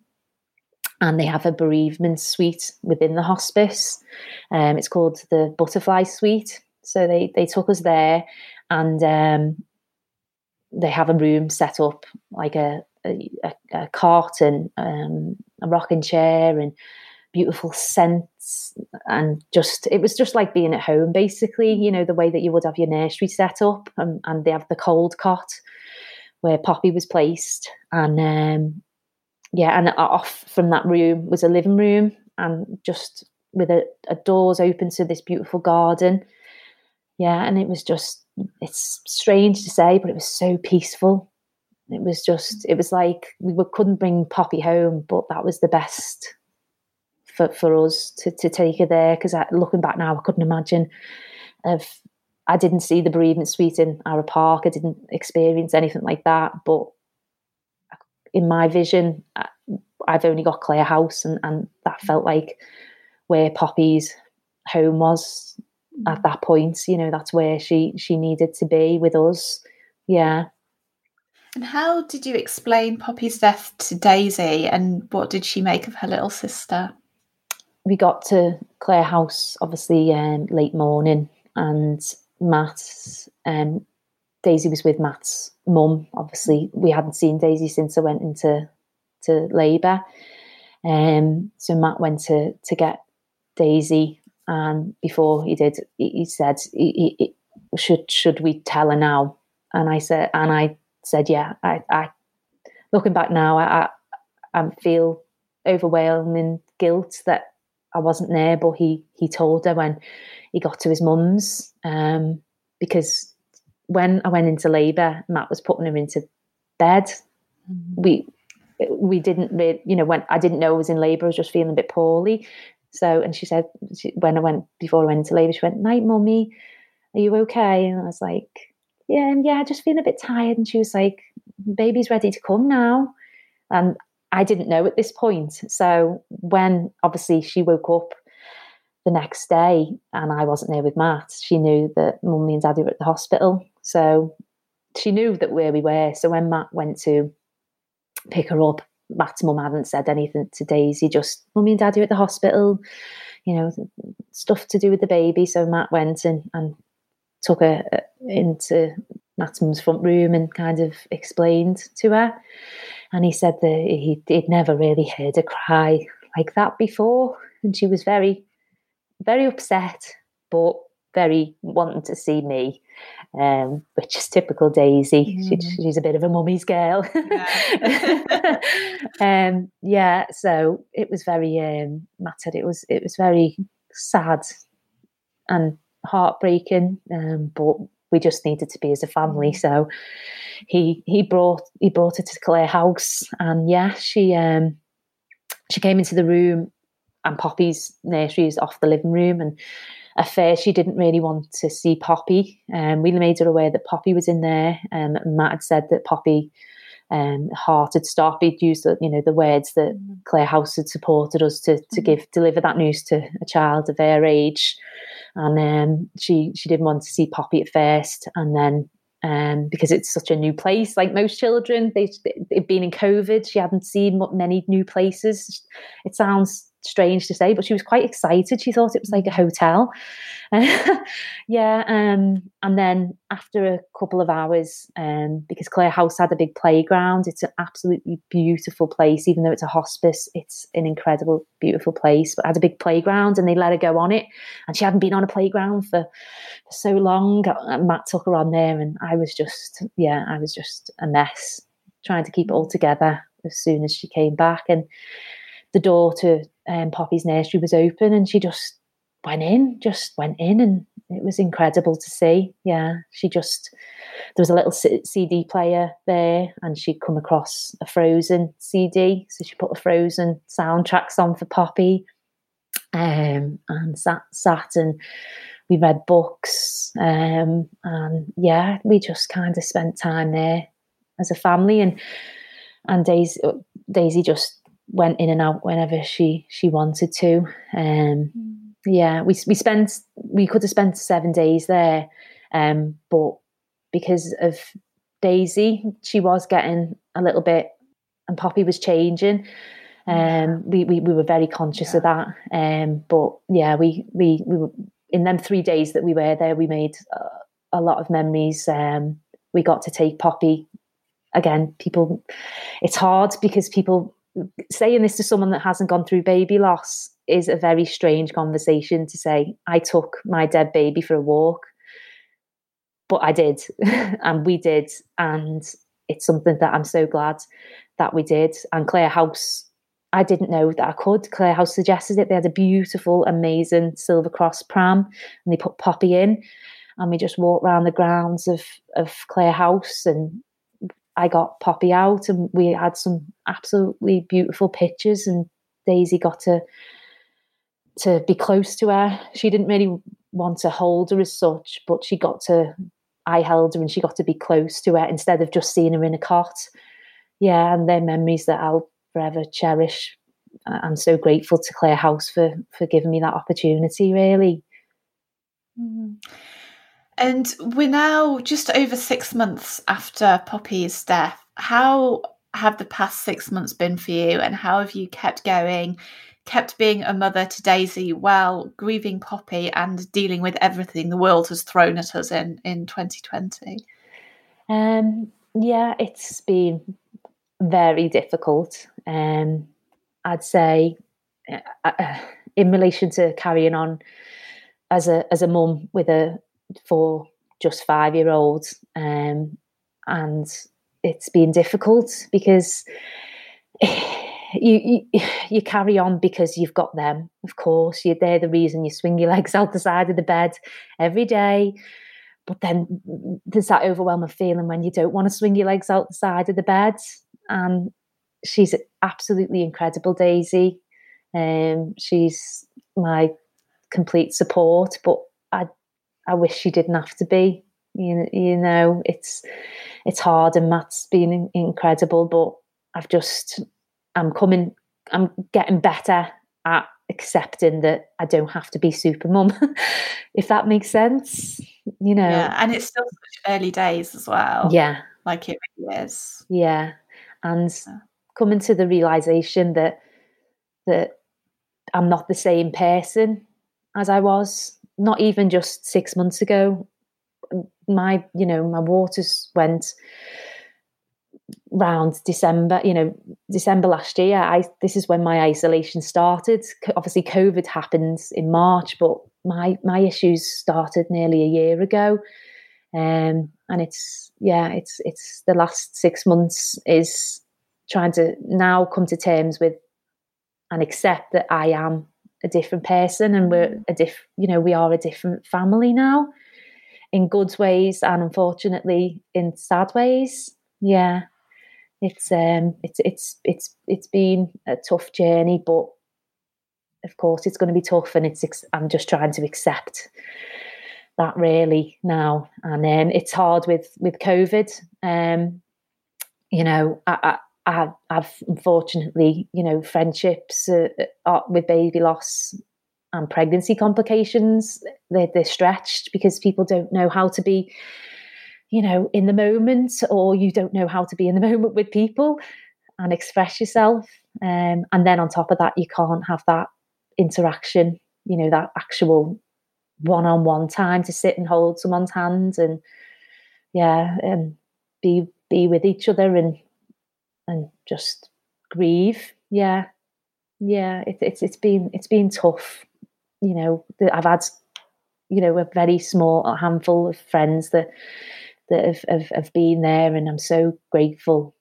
Speaker 2: and they have a bereavement suite within the hospice. Um, it's called the Butterfly Suite. So they they took us there, and um, they have a room set up like a a, a cot and um, a rocking chair and beautiful scents and just it was just like being at home basically you know the way that you would have your nursery set up and, and they have the cold cot where poppy was placed. And um, yeah and off from that room was a living room and just with a, a doors open to this beautiful garden. Yeah and it was just it's strange to say but it was so peaceful. It was just it was like we couldn't bring poppy home but that was the best for, for us to, to take her there because looking back now, I couldn't imagine if I didn't see the bereavement suite in Arrowe Park. I didn't experience anything like that. But in my vision, I've only got Claire House, and, and that mm. felt like where Poppy's home was at mm. that point. You know, that's where she she needed to be with us. Yeah.
Speaker 1: And how did you explain Poppy's death to Daisy, and what did she make of her little sister?
Speaker 2: We got to Claire House obviously um, late morning, and Matt, um, Daisy was with Matt's mum. Obviously, we hadn't seen Daisy since I went into to labour. Um, so Matt went to to get Daisy, and before he did, he, he said, he, he, "Should should we tell her now?" And I said, and I said, "Yeah." I, I looking back now, I, I, I feel overwhelming guilt that I wasn't there, but he he told her when he got to his mum's um, because when I went into labour, Matt was putting her into bed. Mm-hmm. We we didn't really, you know, when I didn't know I was in labour, I was just feeling a bit poorly. So, and she said she, when I went before I went into labour, she went, "Night, mummy, are you okay?" And I was like, "Yeah, and yeah, just feeling a bit tired." And she was like, "Baby's ready to come now." And I didn't know at this point. So when obviously she woke up the next day and I wasn't there with Matt, she knew that mummy and daddy were at the hospital. So she knew that where we were. So when Matt went to pick her up, Matt's mum hadn't said anything to Daisy, just mummy and daddy are at the hospital, you know, stuff to do with the baby. So Matt went and, and took her uh, into Matt's mum's front room and kind of explained to her. And he said that he, he'd never really heard her cry like that before. And she was very, very upset. But very wanting to see me, um, which is typical Daisy. Mm. She, she's a bit of a mummy's girl. Yeah. [LAUGHS] um, yeah, so it was very um, Matt said it was it was very sad and heartbreaking, um, but we just needed to be as a family. Mm. So he he brought he brought her to Claire House, and yeah, she um she came into the room, and Poppy's nursery is off the living room, and at first she didn't really want to see Poppy. Um, we made her aware that Poppy was in there. Um, Matt had said that Poppy um, heart had stopped. He'd used the, you know the words that mm. Claire House had supported us to to mm. give deliver that news to a child of her age, and um, she she didn't want to see Poppy at first, and then um, because it's such a new place. Like most children, they, they've been in COVID. She hadn't seen many new places. It sounds strange to say, but she was quite excited. She thought it was like a hotel. [LAUGHS] yeah. Um, and then after a couple of hours, um, because Claire House had a big playground, it's an absolutely beautiful place, even though it's a hospice, it's an incredible, beautiful place. But had a big playground and they let her go on it. And she hadn't been on a playground for, for so long. And Matt took her on there and I was just, yeah, I was just a mess trying to keep it all together as soon as she came back. And the door to um, Poppy's nursery was open and she just went in, just went in, and it was incredible to see. Yeah, she just there was a little CD player there, and she'd come across a Frozen CD, so she put the Frozen soundtracks on for Poppy, um, and sat sat and we read books, um, and yeah, we just kind of spent time there as a family, and and Daisy Daisy just went in and out whenever she she wanted to. Um, mm. Yeah, we we spent we could have spent seven days there, um, but because of Daisy, she was getting a little bit, and Poppy was changing. Um, we, we we were very conscious yeah. of that. Um, but yeah, we we we were in them three days that we were there. We made a, a lot of memories. Um, we got to take Poppy again. People, it's hard because people saying this to someone that hasn't gone through baby loss is a very strange conversation to say i took my dead baby for a walk. But i did [LAUGHS] and we did and it's something that i'm so glad that we did. And claire house i didn't know that i could. Claire house suggested it. They had a beautiful amazing silver cross pram and they put poppy in and we just walked around the grounds of of claire house and I got Poppy out and we had some absolutely beautiful pictures and Daisy got to to be close to her. She didn't really want to hold her as such, but she got to I held her and she got to be close to her instead of just seeing her in a cot. Yeah, and they're memories that I'll forever cherish. I'm so grateful to Claire House for for giving me that opportunity really.
Speaker 1: Mm-hmm. And we're now just over six months after Poppy's death. How have the past six months been for you, and how have you kept going, kept being a mother to Daisy while grieving Poppy and dealing with everything the world has thrown at us in in 2020?
Speaker 2: Um, yeah, it's been very difficult. Um, I'd say, uh, uh in relation to carrying on as a as a mum with a for just five year olds. Um, and it's been difficult because [SIGHS] you, you, [SIGHS] you carry on because you've got them. Of course, you're they're the reason you swing your [LAUGHS] legs out the side of the bed every day. But then there's that overwhelming feeling when you don't want to swing your legs out the side of the bed. And she's absolutely incredible, Daisy. Um, she's my complete support. But I wish she didn't have to be. You, you know, it's it's hard, and Matt's been incredible, but I've just I'm coming, I'm getting better at accepting that I don't have to be super mum, [LAUGHS] if that makes sense. You know,
Speaker 1: yeah, and it's still such early days as well.
Speaker 2: Yeah,
Speaker 1: like it really is.
Speaker 2: Yeah, and yeah. coming to the realization that that I'm not the same person as I was not even just six months ago. My, you know, my waters went round December, you know, December last year. I this is when my isolation started. Obviously, COVID happened in March, but my my issues started nearly a year ago, um, and it's yeah, it's it's the last six months is trying to now come to terms with and accept that I am a different person and we're a diff you know we are a different family now. In good ways and unfortunately in sad ways. Yeah. It's um it's it's it's it's been a tough journey but of course it's going to be tough and it's i'm just trying to accept that really now. And um, it's hard with with covid. Um you know i i i've unfortunately you know friendships uh, uh, with baby loss and pregnancy complications they're, they're stretched because people don't know how to be you know in the moment or you don't know how to be in the [LAUGHS] moment with people and express yourself. Um, and then on top of that you can't have that interaction you know that actual one-on-one time to sit and hold someone's hand and yeah and be be with each other and and just grieve. Yeah. Yeah. It, it's it's been it's been tough. You know i've had you know a very small handful of friends that that have, have, have been there and i'm so grateful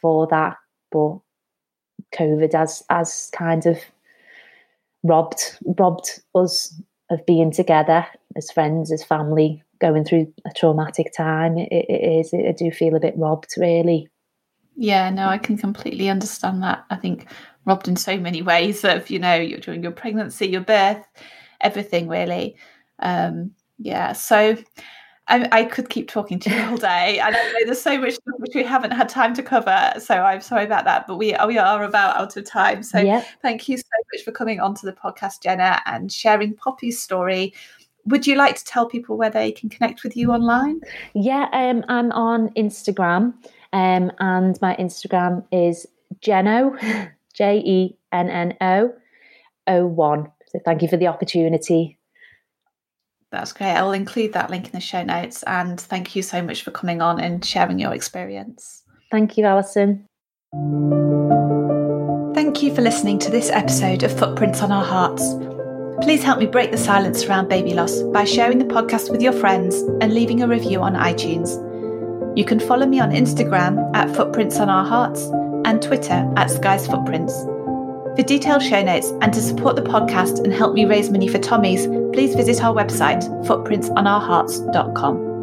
Speaker 2: for that. But covid has has kind of robbed robbed us of being together as friends as family going through a traumatic time. It, it is. I do feel a bit robbed really
Speaker 1: yeah no i can completely understand that i think robbed in so many ways of you know you're during your pregnancy your birth everything really um yeah so I, I, could keep talking to you all [LAUGHS] day. I know there's so much which we haven't had time to cover. So I'm sorry about that. But we, we are about out of time. So yep. thank you so much for coming onto the podcast, Jenna, and sharing Poppy's story. Would you like to tell people where they can connect with you online?
Speaker 2: Yeah, um, I'm on Instagram. Um, and my Instagram is Jenno, [LAUGHS] J E N N O, 01. So thank you for the opportunity.
Speaker 1: That's great. I'll include that link in the show notes. And thank you so much for coming on and sharing your experience.
Speaker 2: Thank you, Alison.
Speaker 1: Thank you for listening to this episode of Footprints on Our Hearts. Please help me break the silence around baby loss by sharing the podcast with your friends and leaving a review on iTunes. You can follow me on Instagram at Footprints on Our Hearts and Twitter at Skies Footprints. For detailed show notes and to support the podcast and help me raise money for Tommy's, please visit our website, footprintsonourhearts.com.